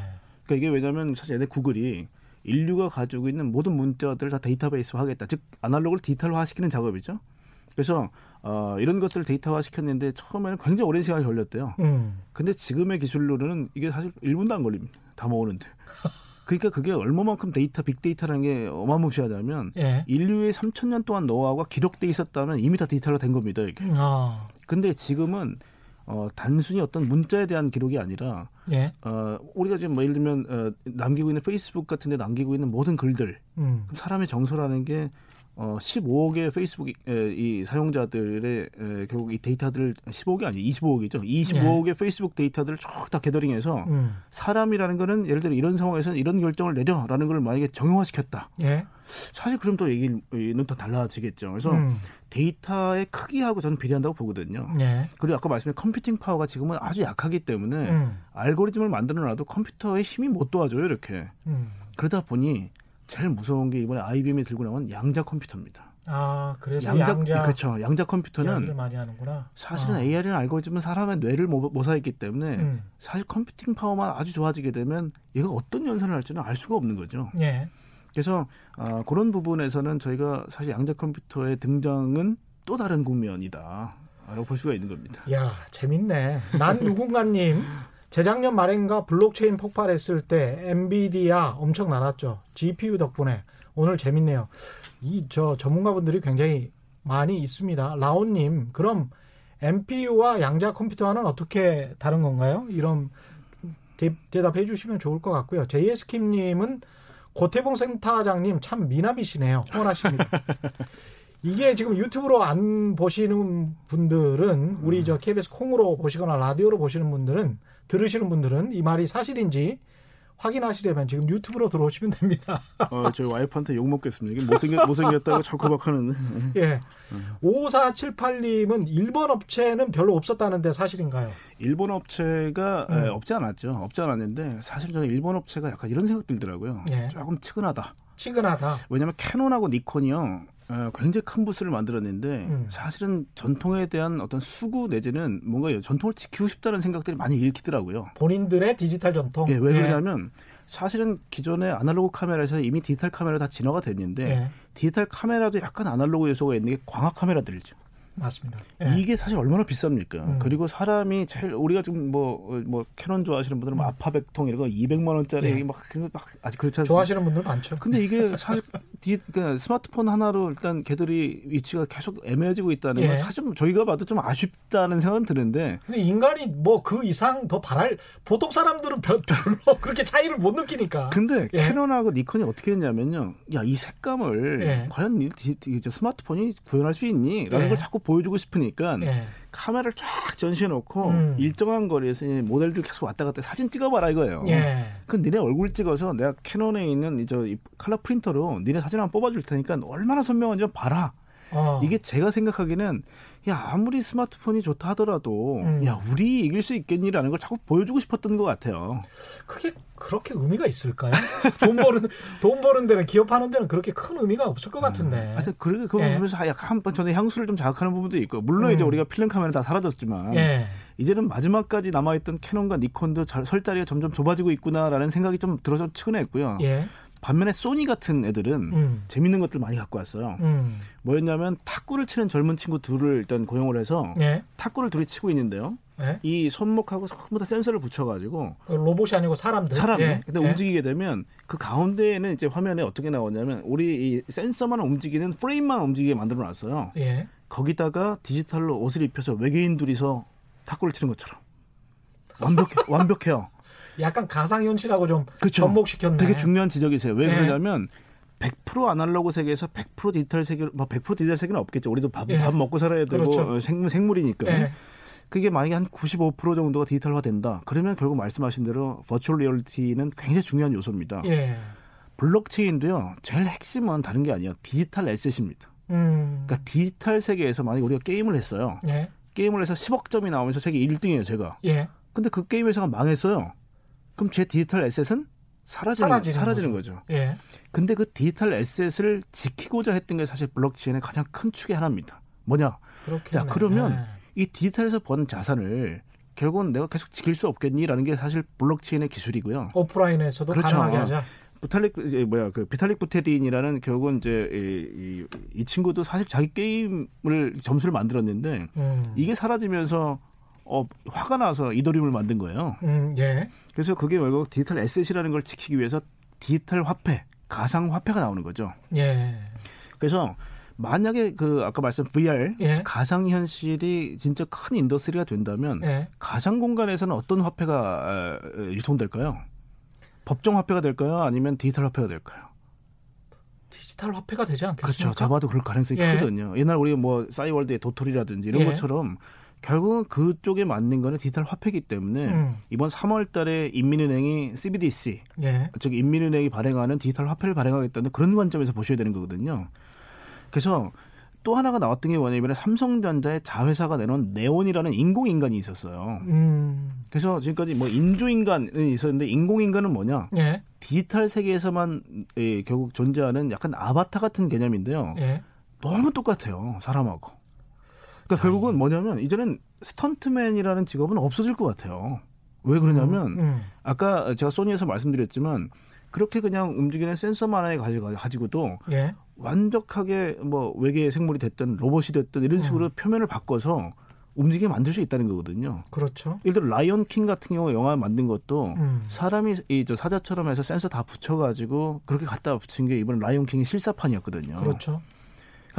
그러니까 이게 왜냐하면 사실 얘네 구글이 인류가 가지고 있는 모든 문자들을 다 데이터베이스화 하겠다. 즉 아날로그를 디지털화 시키는 작업이죠. 그래서 어, 이런 것들을 데이터화 시켰는데 처음에는 굉장히 오랜 시간이 걸렸대요. 음. 근데 지금의 기술로는 이게 사실 1분도 안 걸립니다. 다 모으는데. 그러니까 그게 얼마만큼 데이터 빅데이터라는 게 어마무시하다면 예. 인류의 3천 년 동안 노하우가 기록돼 있었다면 이미 다 데이터로 된 겁니다. 이게. 아. 근데 지금은 어, 단순히 어떤 문자에 대한 기록이 아니라 예. 어, 우리가 지금 뭐 예를 들면 어, 남기고 있는 페이스북 같은 데 남기고 있는 모든 글들 음. 사람의 정서라는 게 어, 15억의 페이스북 에, 이 사용자들의 에, 결국 이 데이터들을 15억이 아니 25억이죠. 25억의 네. 페이스북 데이터들을 쭉 다 게더링해서 음. 사람이라는 거는 예를 들어 이런 상황에서는 이런 결정을 내려라는 걸 만약에 정형화시켰다. 예. 사실 그럼 또 얘기는 더 달라지겠죠. 그래서 음. 데이터의 크기하고 저는 비례한다고 보거든요. 예. 그리고 아까 말씀드린 computing power가 지금은 아주 약하기 때문에 음. 알고리즘을 만들어 놔도 컴퓨터의 힘이 못 도와줘요, 이렇게. 음. 그러다 보니 제일 무서운 게 이번에 IBM이 들고 나온 양자 컴퓨터입니다. 아, 그래서 양자, 양자 그렇죠. 양자 컴퓨터는. 사실은 아. AI라는 알고리즘은 사람의 뇌를 모사했기 때문에 음. 사실 computing power만 아주 좋아지게 되면 얘가 어떤 연산을 할지는 알 수가 없는 거죠. 예. 그래서 아, 그런 부분에서는 저희가 사실 양자 컴퓨터의 등장은 또 다른 국면이다. 라고 볼 수가 있는 겁니다. 야, 재밌네. 난 누군가님 재작년 말인가 블록체인 폭발했을 때 엔비디아 엄청 날았죠. GPU 덕분에 오늘 재밌네요. 이 저 전문가분들이 굉장히 많이 있습니다. 라온님, 그럼 MPU와 양자 컴퓨터와는 어떻게 다른 건가요? 이런 대, 답해 주시면 좋을 것 같고요. JS킴님은 고태봉 센터장님 참 미남이시네요. 후원하십니다. 이게 지금 유튜브로 안 보시는 분들은 우리 저 KBS 콩으로 보시거나 라디오로 보시는 분들은 들으시는 분들은 이 말이 사실인지 확인하시려면 지금 유튜브로 들어오시면 됩니다. 어, 저희 와이프한테 욕 먹겠습니다. 이게 못생겼, 못생겼다고 자꾸 막 하는. 예. 5478님은 일본 업체는 별로 없었다는데 사실인가요? 일본 업체가 음. 에, 없지 않았죠. 없지 않았는데 사실 저는 일본 업체가 약간 이런 생각 들더라고요. 예. 조금 측은하다. 측은하다. 왜냐하면 캐논하고 니콘이요. 어, 굉장히 큰 부스를 만들었는데 음. 사실은 전통에 대한 어떤 수구 내지는 뭔가 전통을 지키고 싶다는 생각들이 많이 읽히더라고요. 본인들의 디지털 전통. 예, 왜 예. 그러냐면 사실은 기존의 아날로그 카메라에서 이미 디지털 카메라 다 진화가 됐는데 예. 디지털 카메라도 약간 아날로그 요소가 있는 게 광학 카메라들이죠. 맞습니다. 예. 이게 사실 얼마나 비쌉니까? 음. 그리고 사람이 제일 우리가 지금 뭐뭐 뭐 캐논 좋아하시는 분들은 뭐 음. 아빠백통 이런 거 200만 원짜리 예. 막, 막 아직 그렇지 않습니까? 좋아하시는 분들 많죠. 근데 이게 사실 디, 그 스마트폰 하나로 일단 걔들이 위치가 계속 애매해지고 있다는 예. 건 사실 저희가 봐도 좀 아쉽다는 생각은 드는데. 근데 인간이 뭐 그 이상 더 바랄 보통 사람들은 별로 그렇게 차이를 못 느끼니까. 근데 예. 캐논하고 니콘이 어떻게 했냐면요. 야 이 색감을 예. 과연 이, 이, 이, 스마트폰이 구현할 수 있니?라는 예. 걸 자꾸 보여주고 싶으니까 예. 카메라를 쫙 전시해놓고 음. 일정한 거리에서 모델들 계속 왔다 갔다 사진 찍어봐라 이거예요. 예. 그럼 니네 얼굴 찍어서 내가 캐논에 있는 저 칼라 프린터로 니네 사진 한번 뽑아줄 테니까 얼마나 선명한지 좀 봐라. 어. 이게 제가 생각하기는 야 아무리 스마트폰이 좋다 하더라도 음. 야 우리 이길 수 있겠니라는 걸 자꾸 보여주고 싶었던 것 같아요. 그게 그렇게 의미가 있을까요? 돈 버는 돈 버는 데는 기업하는 데는 그렇게 큰 의미가 없을 것 같은데. 음. 하여튼 그러게 그거 예. 보면서 약간 한번 저는 향수를 좀 자극하는 부분도 있고 물론 음. 이제 우리가 필름 카메라 다 사라졌지만 예. 이제는 마지막까지 남아있던 캐논과 니콘도 설 자리가 점점 좁아지고 있구나라는 생각이 좀 들어서 측은했고요. 예. 반면에 소니 같은 애들은 음. 재밌는 것들 많이 갖고 왔어요. 음. 뭐였냐면 탁구를 치는 젊은 친구 둘을 일단 고용을 해서 예? 탁구를 둘이 치고 있는데요. 예? 이 손목하고 전부 다 센서를 붙여가지고 그 로봇이 아니고 사람들. 사람들. 예. 근데 예. 움직이게 되면 그 가운데에는 이제 화면에 어떻게 나오냐면 우리 이 센서만 움직이는 프레임만 움직이게 만들어 놨어요. 예. 거기다가 디지털로 옷을 입혀서 외계인 둘이서 탁구를 치는 것처럼 완벽해 완벽해요. 약간 가상현실하고 좀 그쵸. 접목시켰네. 되게 중요한 지적이세요. 왜 네. 그러냐면 100% 아날로그 세계에서 100% 디지털 세계, 뭐100% 디지털 세계는 없겠죠. 우리도 밥, 네. 밥 먹고 살아야 되고 그렇죠. 어, 생, 생물이니까. 네. 그게 만약에 한 95% 정도가 디지털화 된다. 그러면 결국 말씀하신 대로 virtual reality는 굉장히 중요한 요소입니다. 예. 블록체인도요. 제일 핵심은 다른 게 아니에요. digital asset입니다. 음. 그러니까 디지털 세계에서 만약에 우리가 게임을 했어요. 예. 게임을 해서 10억 점이 나오면서 세계 1등이에요, 제가. 예. 근데 그 게임 회사가 망했어요. 그럼 제 digital asset은 사라지는, 사라지는, 사라지는 거죠. 거죠. 예. 근데 그 digital asset을 지키고자 했던 게 사실 블록체인의 가장 큰 축의 하나입니다. 뭐냐? 그렇겠네. 야, 그러면 예. 이 디지털에서 번 자산을 결국은 내가 계속 지킬 수 없겠니라는 게 사실 블록체인의 기술이고요. 오프라인에서도 그렇죠. 가능하게 하자. 부탈릭 이제 뭐야 그 비탈릭 부테린이라는 결국은 이제 이, 이, 이 친구도 사실 자기 게임을 점수를 만들었는데 음. 이게 사라지면서 어 화가 나서 이더리움을 만든 거예요. 음, 예. 그래서 그게 결국 digital asset이라는 걸 지키기 위해서 디지털 화폐, 가상 화폐가 나오는 거죠. 예. 그래서 만약에 그 아까 말씀 VR 예. 가상 현실이 진짜 큰 industry가 된다면 예. 가상 공간에서는 어떤 화폐가 유통될까요? 법정 화폐가 될까요? 아니면 디지털 화폐가 될까요? 디지털 화폐가 되지 않겠습니까? 그렇죠. 잡아도 그럴 가능성이 예. 크거든요. 옛날 우리 뭐 싸이월드의 도토리라든지 이런 예. 것처럼 결국은 그쪽에 맞는 거는 디지털 화폐이기 때문에 음. 이번 3월 달에 인민은행이 CBDC, 예. 즉 인민은행이 발행하는 디지털 화폐를 발행하겠다는 그런 관점에서 보셔야 되는 거거든요. 그래서 또 하나가 나왔던 게 뭐냐면 삼성전자의 자회사가 내놓은 네온이라는 인공인간이 있었어요. 음. 그래서 지금까지 뭐 인조인간이 있었는데 인공인간은 뭐냐? 예. 디지털 세계에서만 예, 결국 존재하는 약간 아바타 같은 개념인데요. 예. 너무 똑같아요. 사람하고. 그러니까 아. 결국은 뭐냐면 이제는 스턴트맨이라는 직업은 없어질 것 같아요. 왜 그러냐면 음, 음. 아까 제가 소니에서 말씀드렸지만 그렇게 그냥 움직이는 센서만 하나 가지고도 예. 완벽하게 뭐 외계 생물이 됐든 로봇이 됐든 이런 식으로 음. 표면을 바꿔서 움직이게 만들 수 있다는 거거든요. 그렇죠. 예를 들어 라이언 킹 같은 경우 영화 만든 것도 음. 사람이 이 저 사자처럼 해서 센서 다 붙여가지고 그렇게 갖다 붙인 게 이번 라이언 킹이 실사판이었거든요. 그렇죠.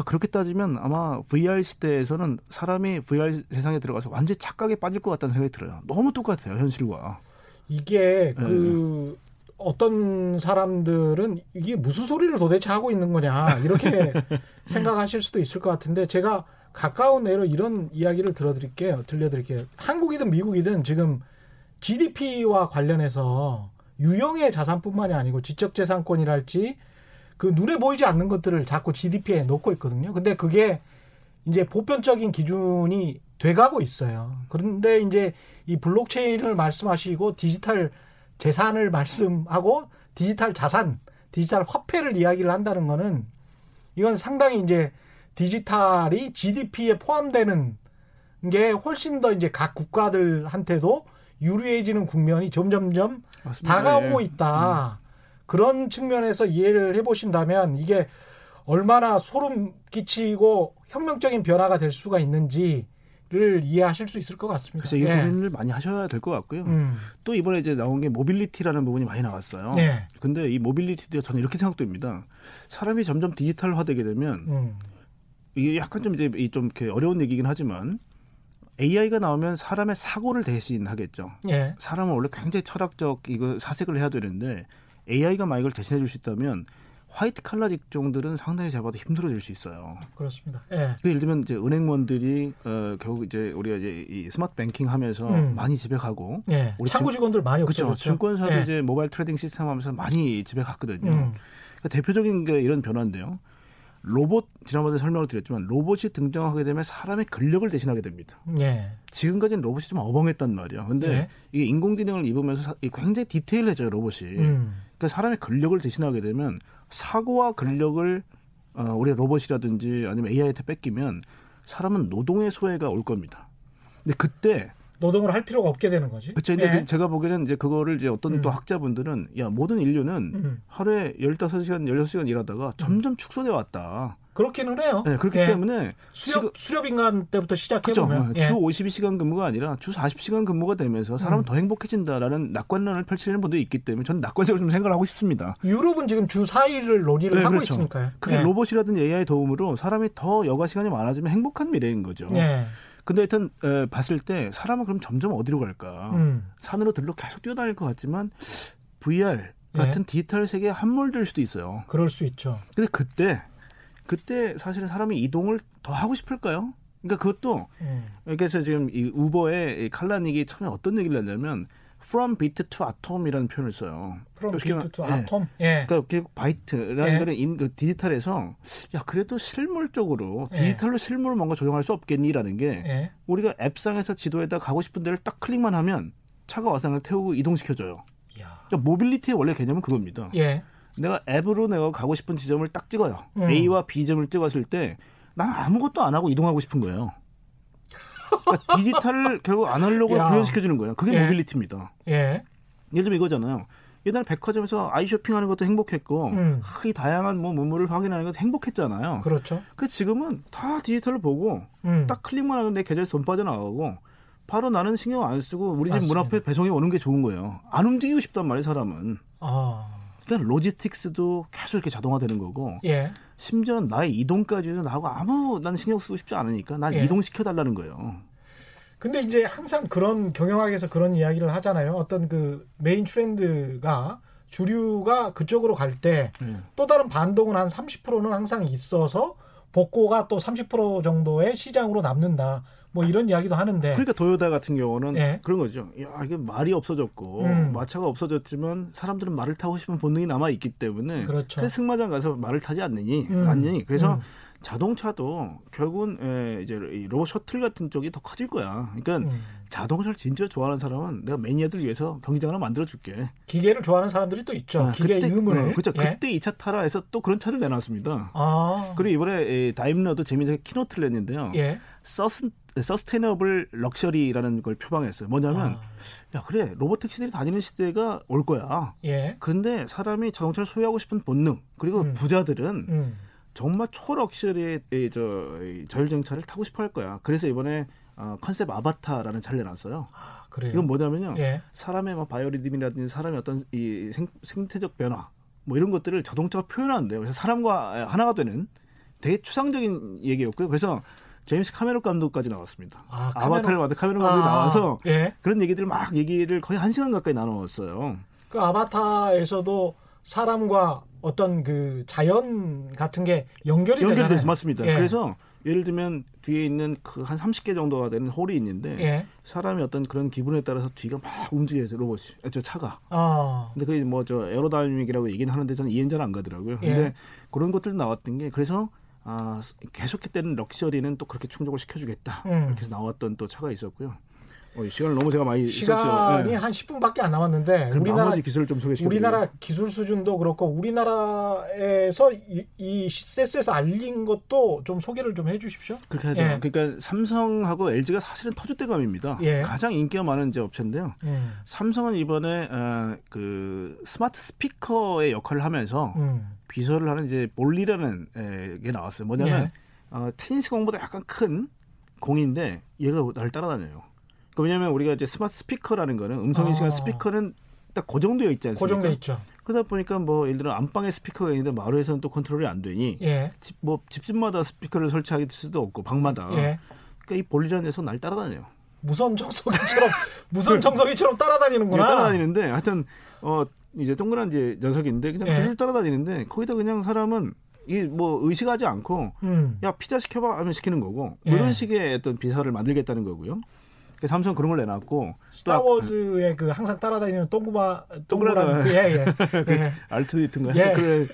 그러니까 그렇게 따지면 아마 VR 시대에서는 사람이 VR 세상에 들어가서 완전히 착각에 빠질 것 같다는 생각이 들어요. 너무 똑같아요 현실과. 이게 그 네. 어떤 사람들은 이게 무슨 소리를 도대체 하고 있는 거냐 이렇게 생각하실 수도 있을 것 같은데 제가 가까운 내로 이런 이야기를 들어드릴게요. 들려드릴게요. 한국이든 미국이든 지금 GDP와 관련해서 유형의 자산뿐만이 아니고 지적재산권이랄지 그 눈에 보이지 않는 것들을 자꾸 GDP에 놓고 있거든요. 근데 그게 이제 보편적인 기준이 돼가고 있어요. 그런데 이제 이 블록체인을 말씀하시고 디지털 재산을 말씀하고 디지털 자산, 디지털 화폐를 이야기를 한다는 거는 이건 상당히 이제 디지털이 GDP에 포함되는 게 훨씬 더 이제 각 국가들한테도 유리해지는 국면이 점점점 맞습니다. 다가오고 예. 있다. 음. 그런 측면에서 이해를 해보신다면 이게 얼마나 소름 끼치고 혁명적인 변화가 될 수가 있는지 를 이해하실 수 있을 것 같습니다. 그래서 이 예. 고민을 많이 하셔야 될 것 같고요. 음. 또 이번에 이제 나온 게 모빌리티라는 부분이 많이 나왔어요. 예. 근데 이 모빌리티도 저는 이렇게 생각됩니다. 사람이 점점 디지털화되게 되면 음. 이게 약간 좀 이제 좀 이렇게 어려운 얘기긴 하지만 AI가 나오면 사람의 사고를 대신하겠죠. 예. 사람은 원래 굉장히 철학적 이거 사색을 해야 되는데 AI가 만약 이걸 대신해 줄 수 있다면 화이트 칼라 직종들은 상당히 job도 힘들어질 수 있어요. 그렇습니다. 예. 그 예를 들면 이제 은행원들이 어, 결국 이제 우리가 이제 이 스마트 뱅킹 하면서 음. 많이 집에 가고 예. 우리 창구 직원들 많이 그렇죠. 없어졌죠. 증권사도 예. 이제 mobile trading system 하면서 많이 집에 갔거든요. 음. 그러니까 대표적인 게 이런 변화인데요. 로봇 지난번에 설명을 드렸지만 로봇이 등장하게 되면 사람의 근력을 대신하게 됩니다. 예. 지금까지는 로봇이 좀 어벙했단 말이야. 근데 예. 이게 인공지능을 입으면서 굉장히 디테일해져요 로봇이. 음. 그러니까 사람의 근력을 대신하게 되면 사고와 근력을 어, 우리 로봇이라든지 아니면 AI한테 뺏기면 사람은 노동의 소외가 올 겁니다. 근데 그때 노동을 할 필요가 없게 되는 거지. 그렇죠. 근데 예. 제가 보기에는 이제 그거를 이제 어떤 음. 또 학자분들은 야, 모든 인류는 음. 하루에 15시간, 16시간 일하다가 점점 축소돼 왔다. 그렇기는 해요. 네, 그렇기 예. 때문에 수렵 수렵 인간 때부터 시작해 보면 예. 주 52시간 근무가 아니라 주 40시간 근무가 되면서 사람은 음. 더 행복해진다라는 낙관론을 펼치는 분들이 있기 때문에 저는 낙관적으로 좀 생각을 하고 싶습니다. 유럽은 지금 주 4일을 논의를 네, 하고 그렇죠. 있으니까요. 그게 예. 로봇이라든지 AI 도움으로 사람이 더 여가 시간이 많아지면 행복한 미래인 거죠. 예. 근데 하여튼 에, 봤을 때 사람은 그럼 점점 어디로 갈까? 음. 산으로 들로 계속 뛰어다닐 것 같지만 VR 같은 예. 디지털 세계에 함몰될 수도 있어요. 그럴 수 있죠. 근데 그때 그때 사실은 사람이 이동을 더 하고 싶을까요? 그러니까 그것도 음. 그래서 지금 이 우버의 칼라닉이 처음에 어떤 얘기를 했냐면 from bit to atom이라는 표현을 써요. from bit to atom. 예. 그러니까 결국 바이트라는 예. 거는 인, 그 디지털에서 야 그래도 실물적으로 예. 디지털로 예. 실물을 뭔가 조정할 수 없겠니라는 게 예. 우리가 앱상에서 지도에다 가고 싶은 데를 딱 클릭만 하면 차가 를 태우고 이동시켜줘요. 그러니까 모빌리티의 원래 개념은 그겁니다. 예. 내가 앱으로 내가 가고 싶은 지점을 딱 찍어요. 음. A와 B 점을 찍었을 때 난 아무것도 안 하고 이동하고 싶은 거예요. 그러니까 디지털을 결국 아날로그로 구현시켜 주는 거예요. 그게 예. 모빌리티입니다. 예. 예를 들면 이거잖아요. 옛날 백화점에서 아이 쇼핑하는 것도 행복했고 음. 이 다양한 뭐 문물을 확인하는 것도 행복했잖아요. 그렇죠. 그 지금은 다 디지털을 보고 음. 딱 클릭만 하면 내 계좌에서 돈 빠져나가고 바로 나는 신경 안 쓰고 우리 집 문 앞에 배송이 오는 게 좋은 거예요. 안 움직이고 싶단 말이에요, 사람은. 아. 그러니까 logistics도 계속 이렇게 자동화되는 거고 예. 심지어는 나의 이동까지도 나하고 아무 난 신경 쓰고 싶지 않으니까 날 예. 이동시켜 달라는 거예요. 근데 이제 항상 그런 경영학에서 그런 이야기를 하잖아요. 어떤 그 메인 트렌드가 주류가 그쪽으로 갈 때또 예. 네. 다른 반동은 한 30%는 항상 있어서 복고가 또 30% 정도의 시장으로 남는다. 뭐 이런 이야기도 하는데. 그러니까 도요타 같은 경우는 예. 그런 거죠. 야, 이게 말이 없어졌고 음. 마차가 없어졌지만 사람들은 말을 타고 싶은 본능이 남아 있기 때문에 그렇죠. 그 승마장 가서 말을 타지 않느니 음. 않니. 그래서 음. 자동차도 결국은 에, 이제 로봇 셔틀 같은 쪽이 더 커질 거야. 그러니까 음. 자동차를 진짜 좋아하는 사람은 내가 매니아들 위해서 경기장 하나 만들어 줄게. 기계를 좋아하는 사람들이 또 있죠. 아, 기계음을. 네, 그렇죠. 예? 그때 이 차 타라 해서 또 그런 차를 내놨습니다. 아. 그리고 이번에 에, 다임러도 재미있게 keynote를 냈는데요. 예? sus sustainable luxury라는 걸 표방했어요. 뭐냐면 아. 야 그래 로봇 택시들이 다니는 시대가 올 거야. 예. 근데 사람이 자동차를 소유하고 싶은 본능 그리고 음. 부자들은 음. 정말 초럭셔리의 저 자율주행차를 타고 싶어 할 거야. 그래서 이번에 어, 컨셉 아바타라는 차를 내놨어요. 아, 그래요? 이건 뭐냐면요. 예. 사람의 뭐 바이오리듬이라든지 사람의 어떤 이 생, 생태적 변화 뭐 이런 것들을 자동차가 표현하는데요. 그래서 사람과 하나가 되는 되게 추상적인 얘기였고요. 그래서 제임스 카메론 감독까지 나왔습니다. 아, 바타를 만든 카메론 감독이 아, 나와서 예. 그런 얘기들을 막 얘기를 거의 한 시간 가까이 나눴어요. 그 아바타에서도 사람과 어떤 그 자연 같은 게 연결이 연결이 돼서 맞습니다. 예. 그래서 예를 들면 뒤에 있는 그 한 30개 정도가 되는 홀이 있는데 예. 사람이 어떤 그런 기분에 따라서 뒤가 막 움직여요 로봇이 아, 저 차가. 아. 근데 그게 뭐 저 aerodynamic이라고 얘기는 하는데 저는 이해는 잘 안 가더라고요. 예. 근데 그런 것들 나왔던 게 그래서 아 계속했던 럭셔리는 또 그렇게 충족을 시켜주겠다. 음. 이렇게 해서 나왔던 또 차가 있었고요. 어, 시간을 너무 제가 많이 시간이 네. 한 10분밖에 안 남았는데 우리나라 기술을 좀 소개시켜 우리나라 기술 수준도 그렇고 우리나라에서 이, 이 CS에서 알린 것도 좀 소개를 좀 해주십시오. 그렇게 하죠. 예. 그러니까 삼성하고 LG가 사실은 터줏대감입니다. 예. 가장 인기가 많은 이제 업체인데요. 음. 삼성은 이번에 어, 그 스마트 스피커의 역할을 하면서 음. 비서를 하는 이제 볼리라는 게 나왔어요. 뭐냐면 예. 어, 테니스 공보다 약간 큰 공인데 얘가 날 따라다녀요. 그 왜냐하면 우리가 이제 스마트 스피커라는 거는 음성 인식한 아. 스피커는 딱 고정되어 있지 않습니까? 고정돼 있죠. 그러다 보니까 뭐 예를 들어 안방에 스피커가 있는데 마루에서는 또 컨트롤이 안 되니 예. 집, 뭐 집집마다 스피커를 설치하기 수도 없고 방마다. 예. 그러니까 이 볼리라는 녀석 날 따라다녀요. 무선 청소기처럼 무선 청소기처럼 따라다니는구나. 따라다니는데 하여튼 어 이제 동그란 이제 녀석인데 그냥 예. 줄 따라다니는데 거기다 그냥 사람은 이뭐 의식하지 않고 음. 야 피자 시켜봐 하면 시키는 거고 뭐 예. 이런 식의 어떤 비서를 만들겠다는 거고요. 삼성 그런 걸 내놨고 스타워즈의 그 항상 따라다니는 동그마 동그란 그, 예, 예. 그 예. 알트리트인가 예. 그래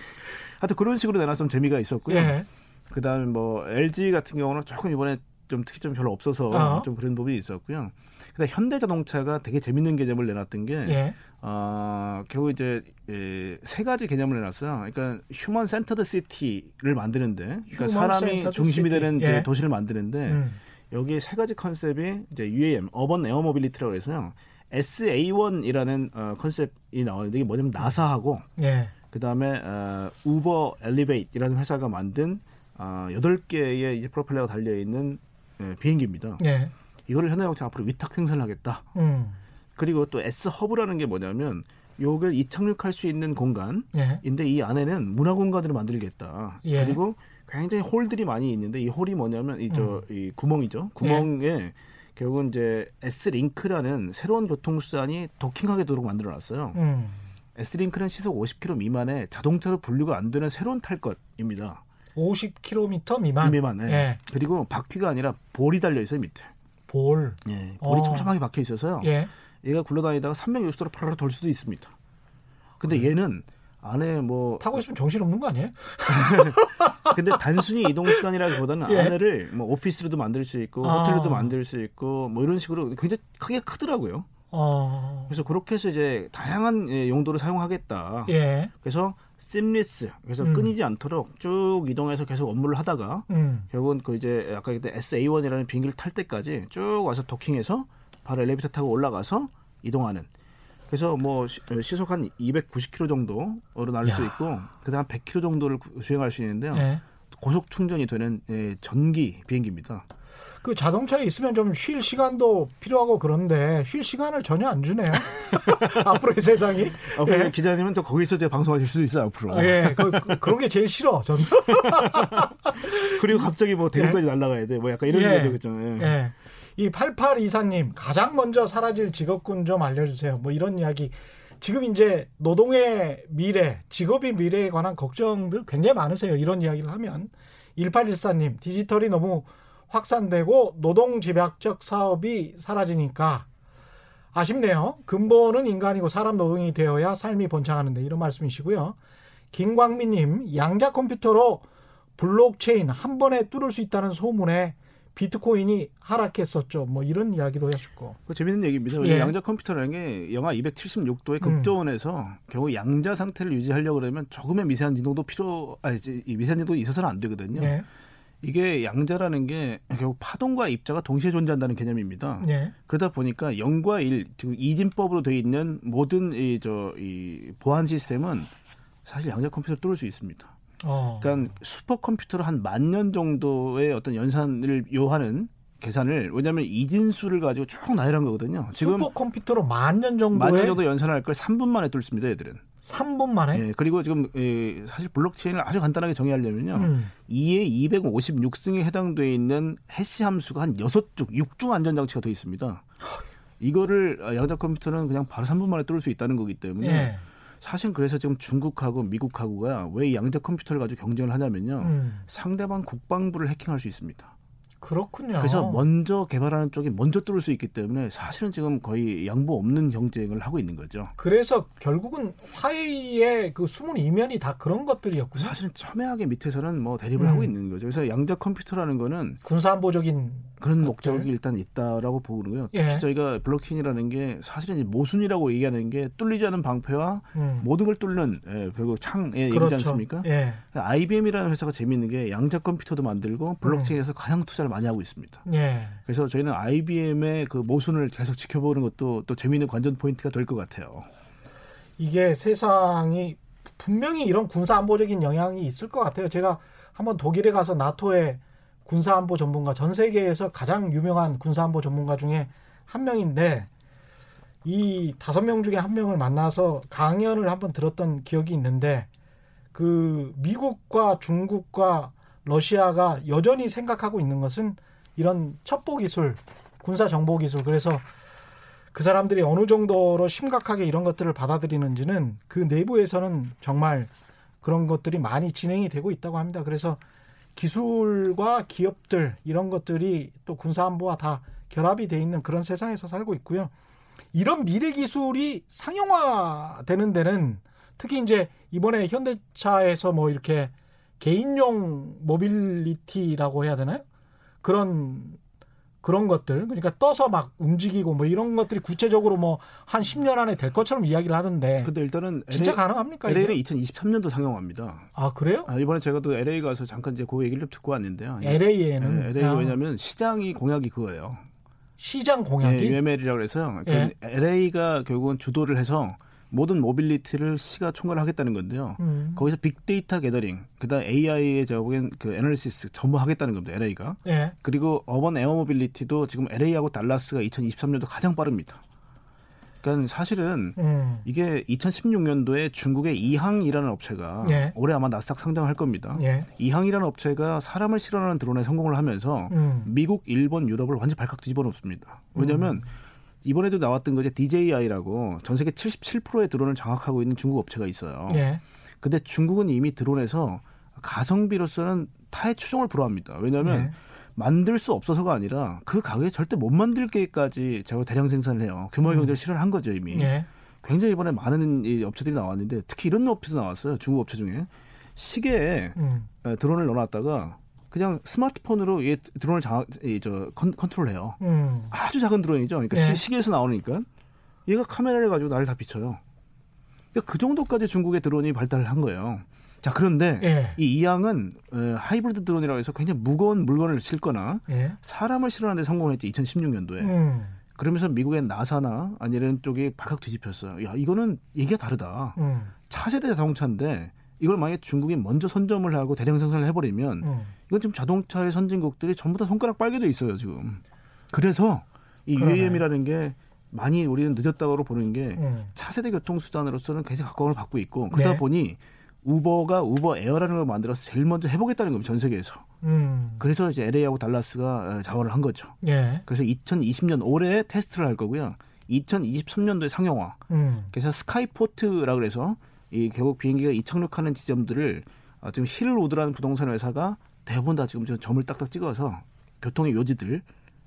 하여튼 그런 식으로 내놨으면 재미가 있었고요. 예. 그다음에 뭐 LG 같은 경우는 조금 이번에 좀 특이점이 별로 없어서 어. 좀 그런 부분이 있었고요. 그다음 현대자동차가 되게 재밌는 개념을 내놨던 게 예. 어, 결국 이제 예, 세 가지 개념을 내놨어요. 그러니까 human centered city를 만드는데, 그러니까 사람이 중심이 되는 예. 도시를 만드는데. 음. 여기에 세 가지 컨셉이 이제 UAM, urban air mobility라고 해서요. SA1이라는 어, 컨셉이 나오는데 이게 뭐냐면 나사하고 예. 그다음에 어, Uber Elevate라는 회사가 만든 어, 8개의 이제 프로펠러가 달려 있는 예, 비행기입니다. 예. 이거를 현대자동차 앞으로 위탁 생산하겠다. 음. 그리고 또 S 허브라는 게 뭐냐면 요걸 이착륙할 수 있는 공간인데 예. 이 안에는 문화 공간으로 만들겠다. 예. 그리고 굉장히 홀들이 많이 있는데 이 홀이 뭐냐면 이 저이 음. 구멍이죠. 구멍에 예. 결국은 이제 S 링크라는 새로운 교통수단이 도킹하게 도록 만들어놨어요. 음. S 링크는 시속 50km 미만의 자동차로 분류가 안 되는 새로운 탈 것입니다. 50km 미만. 미만. 네. 예. 그리고 바퀴가 아니라 볼이 달려 있어요 밑에. 볼. 예. 볼이 어. 촘촘하게 박혀 있어서. 예. 얘가 굴러다니다가 360도로 파라로 돌 수도 있습니다. 근데 그래. 얘는 안에 뭐 타고 있으면 정신 없는 거 아니에요? 근데 단순히 이동 수단이라기보다는 예. 안에를 뭐 오피스로도 만들 수 있고 아. 호텔로도 만들 수 있고 뭐 이런 식으로 굉장히 크게 크더라고요. 어. 그래서 그렇게 해서 이제 다양한 예, 용도를 사용하겠다. 예. 그래서 심리스 그래서 음. 끊이지 않도록 쭉 이동해서 계속 업무를 하다가 음. 결국은 그 이제 아까 그때 SA1이라는 비행기를 탈 때까지 쭉 와서 도킹해서 바로 엘리베이터 타고 올라가서 이동하는. 그래서 뭐 시속 한 290km 정도로 날릴 수 있고 그다음 100km 정도를 주행할 수 있는데요. 예. 고속 충전이 되는 예, 전기 비행기입니다. 그 자동차에 있으면 좀 쉴 시간도 필요하고 그런데 쉴 시간을 전혀 안 주네요. 앞으로의 세상이. 어, 예. 기자님은 또 거기서 제 방송하실 수도 있어요 앞으로. 예, 그, 그 런 게 제일 싫어 전. 그리고 갑자기 뭐 대구까지 예. 날아가야 돼. 뭐 약간 이런 예. 거죠, 그죠. 예. 예. 이 8824님 가장 먼저 사라질 직업군 좀 알려주세요. 뭐 이런 이야기. 지금 이제 노동의 미래, 직업의 미래에 관한 걱정들 굉장히 많으세요. 이런 이야기를 하면 1814님 디지털이 너무 확산되고 노동 집약적 사업이 사라지니까 아쉽네요. 근본은 인간이고 사람 노동이 되어야 삶이 번창하는데 이런 말씀이시고요. 김광민님 양자 컴퓨터로 블록체인 한 번에 뚫을 수 있다는 소문에 비트코인이 하락했었죠. 뭐 이런 이야기도 하셨고. 그 재밌는 얘기입니다. 예. 양자 컴퓨터라는 게 영하 276도의 극저온에서 음. 결국 양자 상태를 유지하려고 그러면 조금의 미세한 진동도 필요, 아니 미세한 진동이 있어서는 안 되거든요. 예. 이게 양자라는 게 결국 파동과 입자가 동시에 존재한다는 개념입니다. 예. 그러다 보니까 0과 1, 즉 이진법으로 되어 있는 모든 이저이 보안 시스템은 사실 양자 컴퓨터를 뚫을 수 있습니다. 어. 그러니까 슈퍼컴퓨터로 한 만 년 정도의 어떤 연산을 요하는 계산을 왜냐하면 이진수를 가지고 쭉 나열한 거거든요. 지금 슈퍼컴퓨터로 만 년 정도에 만년 정도 연산할 걸 3분 만에 뚫 습니다, 애들은. 3분 만에? 예, 그리고 지금 예, 사실 블록체인을 아주 간단하게 정의하려면요. 음. 2에 256승에 해당되어 있는 해시 함수가 한 6중, 6중 안전장치가 더 있습니다. 이거를 양자 컴퓨터는 그냥 바로 3분 만에 뚫을 수 있다는 거기 때문에 예. 사실 그래서 지금 중국하고 미국하고가 왜 양자 컴퓨터를 가지고 경쟁을 하냐면요. 음. 상대방 국방부를 해킹할 수 있습니다. 그렇군요. 그래서 먼저 개발하는 쪽이 먼저 뚫을 수 있기 때문에 사실은 지금 거의 양보 없는 경쟁을 하고 있는 거죠. 그래서 결국은 화웨이의 그 숨은 이면이 다 그런 것들이었군요. 사실은 첨예하게 밑에서는 뭐 대립을 음. 하고 있는 거죠. 그래서 양자 컴퓨터라는 거는 군사안보적인 그런. 목적이 일단 있다라고 보고요. 특히 예. 저희가 블록체인이라는 게 사실은 모순이라고 얘기하는 게 뚫리지 않은 방패와 음. 모든 걸 뚫는 예, 결국 창의 그렇죠. 얘기지 않습니까? 예. IBM이라는 회사가 재미있는 게 양자 컴퓨터도 만들고 블록체인에서 음. 가장 투자를 많이 하고 있습니다. 예. 그래서 저희는 IBM의 그 모순을 계속 지켜보는 것도 또 재미있는 관전 포인트가 될 것 같아요. 이게 세상이 분명히 이런 군사 안보적인 영향이 있을 것 같아요. 제가 한번 독일에 가서 나토의 군사안보 전문가 전 세계에서 가장 유명한 군사안보 전문가 중에 한 명인데 이 다섯 명 중에 한 명을 만나서 강연을 한번 들었던 기억이 있는데 그 미국과 중국과 러시아가 여전히 생각하고 있는 것은 이런 첩보 기술, 군사 정보 기술. 그래서 그 사람들이 어느 정도로 심각하게 이런 것들을 받아들이는지는 그 내부에서는 정말 그런 것들이 많이 진행이 되고 있다고 합니다. 그래서 기술과 기업들 이런 것들이 또 군사안보와 다 결합이 돼 있는 그런 세상에서 살고 있고요. 이런 미래 기술이 상용화되는 데는 특히 이제 이번에 현대차에서 뭐 이렇게 개인용 모빌리티라고 해야 되나요? 그런 그런 것들 그러니까 떠서 막 움직이고 뭐 이런 것들이 구체적으로 뭐 한 10년 안에 될 것처럼 이야기를 하던데. 근데 일단은 진짜 LA, 가능합니까? LA는 이게? 2023년도 상용합니다. 아 그래요? 아, 이번에 제가 또 LA 가서 잠깐 이제 그 얘기를 좀 듣고 왔는데요. LA에는 네, LA 왜냐하면 시장이 공약이 그거예요. 시장 공약이 네, UML이라고 해서 예. LA가 결국은 주도를 해서 모든 mobility를 시가 총괄하겠다는 건데요. 음. 거기서 빅데이터 gathering, 그다음 AI의 저보기엔 그 analysis 전부 하겠다는 겁니다. LA가. 예. 그리고 urban air mobility도 지금 LA하고 달라스가 2023년도 가장 빠릅니다. 그러니까 사실은 음. 이게 2016년도에 중국의 이항이라는 업체가 예. 올해 아마 나스닥 상장할 겁니다. 예. 이항이라는 업체가 사람을 실어나르는 드론에 성공을 하면서 음. 미국, 일본, 유럽을 완전 발칵 뒤집어 놓습니다. 왜냐하면 음. 이번에도 나왔던 거죠. DJI라고 전 세계 77%의 드론을 장악하고 있는 중국 업체가 있어요. 예. 근데 중국은 이미 드론에서 가성비로서는 타의 추종을 불허합니다. 왜냐하면 예. 만들 수 없어서가 아니라 그 가격에 절대 못 만들게까지 제가 대량 생산을 해요. 규모의 음. 경제를 실현한 거죠 이미. 예. 굉장히 이번에 많은 이 업체들이 나왔는데 특히 이런 업체도 나왔어요. 중국 업체 중에 시계에 음. 드론을 넣어놨다가 그냥 스마트폰으로 이 드론을 장, 이, 저, 컨, 컨트롤해요. 음. 아주 작은 드론이죠. 그러니까 예. 시계에서 나오니까 얘가 카메라를 가지고 나를 다 비춰요. 그러니까 그 정도까지 중국의 드론이 발달을 한 거예요. 자 그런데 예. 이 이양은 어, 하이브리드 드론이라고 해서 굉장히 무거운 물건을 실거나 예. 사람을 실어하는 데 성공했지 2016년도에. 음. 그러면서 미국의 나사나 아니 이런 쪽이 발칵 뒤집혔어요. 야 이거는 얘기가 다르다. 음. 차세대 자동차인데 이걸 만약에 중국이 먼저 선점을 하고 대량 생산을 해버리면 음. 이건 지금 자동차의 선진국들이 전부 다 손가락 빨게 돼 있어요 지금. 그래서 이 그러네. UAM이라는 게 많이 우리는 늦었다고 보는 게 음. 차세대 교통수단으로서는 굉장히 가까움을 받고 있고 그러다 네. 보니 우버가 Uber Air라는 걸 만들어서 제일 먼저 해보겠다는 겁니다 전 세계에서. 음. 그래서 이제 LA하고 달라스가 자원을 한 거죠. 예. 그래서 2020년 올해 테스트를 할 거고요. 2023년도에 상용화. 음. 그래서 skyport라 그래서 이 결국 비행기가 이착륙하는 지점들을 어, 지금 Hillwood라는 부동산 회사가 대부분 다 지금 점을 딱딱 찍어서 교통의 요지들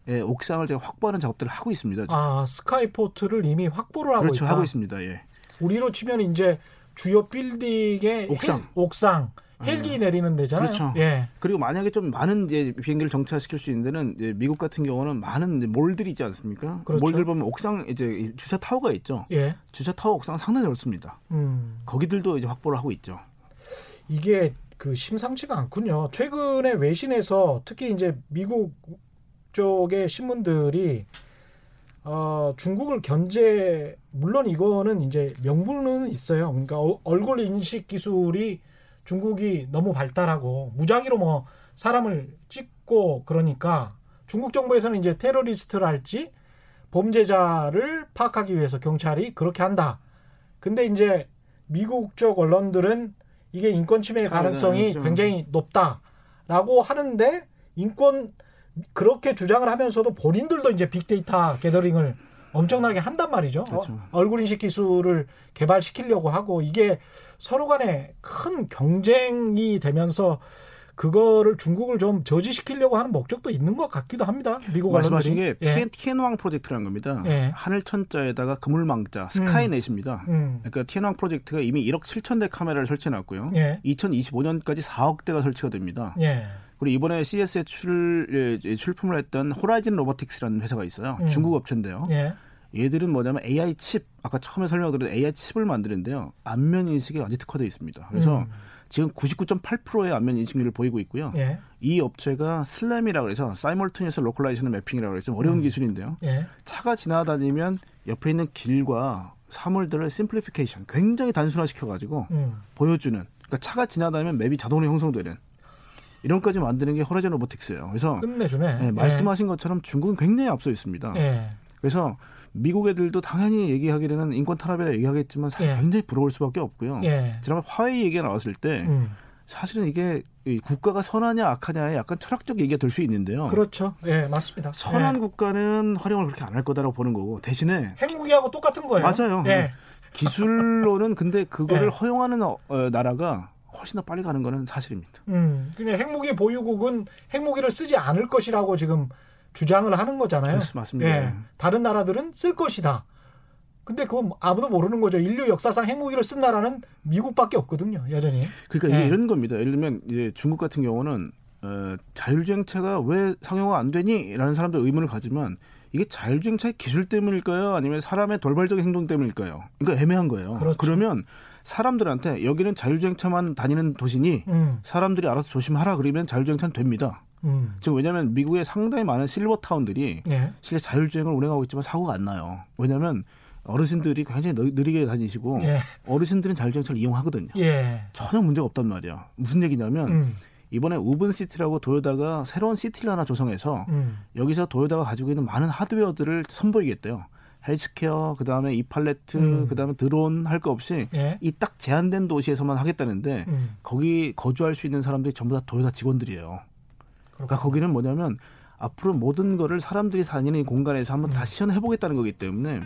의 옥상을 제가 확보하는 작업들을 하고 있습니다. 지금. 아 skyport를 이미 확보를 하고 그렇죠, 있다. 하고 있습니다. 예. 우리로 치면 이제 주요 빌딩의 옥상, 헬, 옥상 헬기 네. 내리는 데잖아요. 그렇죠. 예. 그리고 만약에 좀 많은 이제 비행기를 정차시킬 수 있는 데는 이제 미국 같은 경우는 많은 몰들이 있지 않습니까? 그렇죠. 몰들 보면 옥상 이제 주차 타워가 있죠. 예. 주차 타워 옥상 상당히 넓습니다. 음. 거기들도 이제 확보를 하고 있죠. 이게 그 심상치가 않군요. 최근에 외신에서 특히 이제 미국 쪽의 신문들이 어, 중국을 견제 물론 이거는 이제 명분은 있어요. 그러니까 어, 얼굴 인식 기술이 중국이 너무 발달하고 무작위로 뭐 사람을 찍고 그러니까 중국 정부에서는 이제 테러리스트를할지 범죄자를 파악하기 위해서 경찰이 그렇게 한다. 근데 이제 미국 쪽 언론들은 이게 인권 침해 가능성이 굉장히 높다라고 하는데 인권 그렇게 주장을 하면서도 본인들도 이제 빅데이터 게더링을 엄청나게 한단 말이죠. 그렇죠. 어, 얼굴 인식 기술을 개발시키려고 하고 이게 서로 간에 큰 경쟁이 되면서 그거를 중국을 좀 저지시키려고 하는 목적도 있는 것 같기도 합니다. 미국 말씀하신 게 예. 티엔왕 프로젝트라는 겁니다. 예. 하늘천자에다가 그물망자 skynet입니다. 음. 음. 그러니까 티엔왕 프로젝트가 이미 1억 7천 대 카메라를 설치해놨고요. 예. 2025년까지 4억 대가 설치가 됩니다. 예. 그리고 이번에 CES에 출, 예, 출품을 했던 Horizon Robotics라는 회사가 있어요. 음. 중국 업체인데요. 예. 얘들은 뭐냐면 AI 칩, 아까 처음에 설명드린 AI 칩을 만드는데요. 안면 인식에 완전 특화되어 있습니다. 그래서 음. 지금 99.8%의 안면 인식률을 보이고 있고요. 예. 이 업체가 SLAM이라고 해서 simultaneous localization mapping이라고 해서 어려운 음. 기술인데요. 예. 차가 지나다니면 옆에 있는 길과 사물들을 심플리피케이션 굉장히 단순화시켜 가지고 음. 보여주는 그러니까 차가 지나다니면 맵이 자동으로 형성되는 이런 까지 만드는 게 호라이즌 로보틱스예요. 그래서 끝내주네. 네, 말씀하신 것처럼 중국은 굉장히 앞서 있습니다. 예. 그래서 미국 애들도 당연히 얘기하기에는 인권 탄압에 얘기하겠지만 사실 예. 굉장히 부러울 수밖에 없고요. 예. 지난번 화웨이 얘기가 나왔을 때 음. 사실은 이게 국가가 선하냐 악하냐에 약간 철학적 얘기가 될 수 있는데요. 그렇죠. 예, 맞습니다. 선한 예. 국가는 활용을 그렇게 안 할 거다라고 보는 거고 대신에 핵무기하고 똑같은 거예요. 맞아요. 예. 기술로는 근데 그거를 예. 허용하는 어, 어, 나라가 훨씬 더 빨리 가는 거는 사실입니다. 음, 그냥 핵무기 보유국은 핵무기를 쓰지 않을 것이라고 지금 주장을 하는 거잖아요. 그렇 맞습니다. 예, 다른 나라들은 쓸 것이다. 근데 그건 아무도 모르는 거죠. 인류 역사상 핵무기를 쓴 나라는 미국밖에 없거든요. 여전히. 그러니까 예. 이런 겁니다. 예를 들면 이제 중국 같은 경우는 어, 자율주행차가 왜 상용화 안 되니? 라는 사람들 의문을 가지만 이게 자율주행차의 기술 때문일까요? 아니면 사람의 돌발적인 행동 때문일까요? 그러니까 애매한 거예요. 그렇죠. 그러면 사람들한테 여기는 자율주행차만 다니는 도시니 음. 사람들이 알아서 조심하라 그러면 자율주행차는 됩니다. 음. 지금 왜냐하면 미국에 상당히 많은 실버 타운들이 예. 실제 자율주행을 운행하고 있지만 사고가 안 나요. 왜냐하면 어르신들이 굉장히 느리게 다니시고 예. 어르신들은 자율주행차를 이용하거든요. 예. 전혀 문제가 없단 말이야. 무슨 얘기냐면 음. 이번에 우븐 시티라고 도요다가 새로운 시티를 하나 조성해서 음. 여기서 도요다가 가지고 있는 많은 하드웨어들을 선보이겠대요. 헬스케어, 그 다음에 이 팔레트, 음. 그 다음에 드론 할 거 없이 예? 이딱 제한된 도시에서만 하겠다는데 음. 거기 거주할 수 있는 사람들이 전부 다 도요타 직원들이에요. 그러니까 거기는 뭐냐면 앞으로 모든 거를 사람들이 다니는 공간에서 한번 음. 다시 시연해 보겠다는 거기 때문에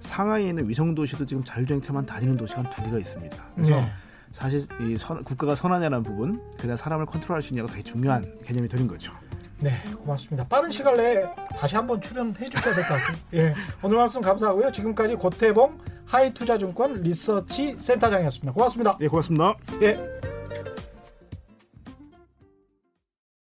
상하이에 있는 위성 도시도 지금 자율주행차만 다니는 도시가 한 두 개가 있습니다. 그래서 네. 사실 이 선, 국가가 선하냐는 부분, 그다음 사람을 컨트롤할 수 있냐가 되게 중요한 개념이 되는 거죠. 네, 고맙습니다. 빠른 시간 내에 다시 한번 출연해 주셔야 될 것 같아요. 예, 오늘 말씀 감사하고요. 지금까지 고태봉 하이투자증권 리서치 센터장이었습니다. 고맙습니다. 예, 고맙습니다. 예.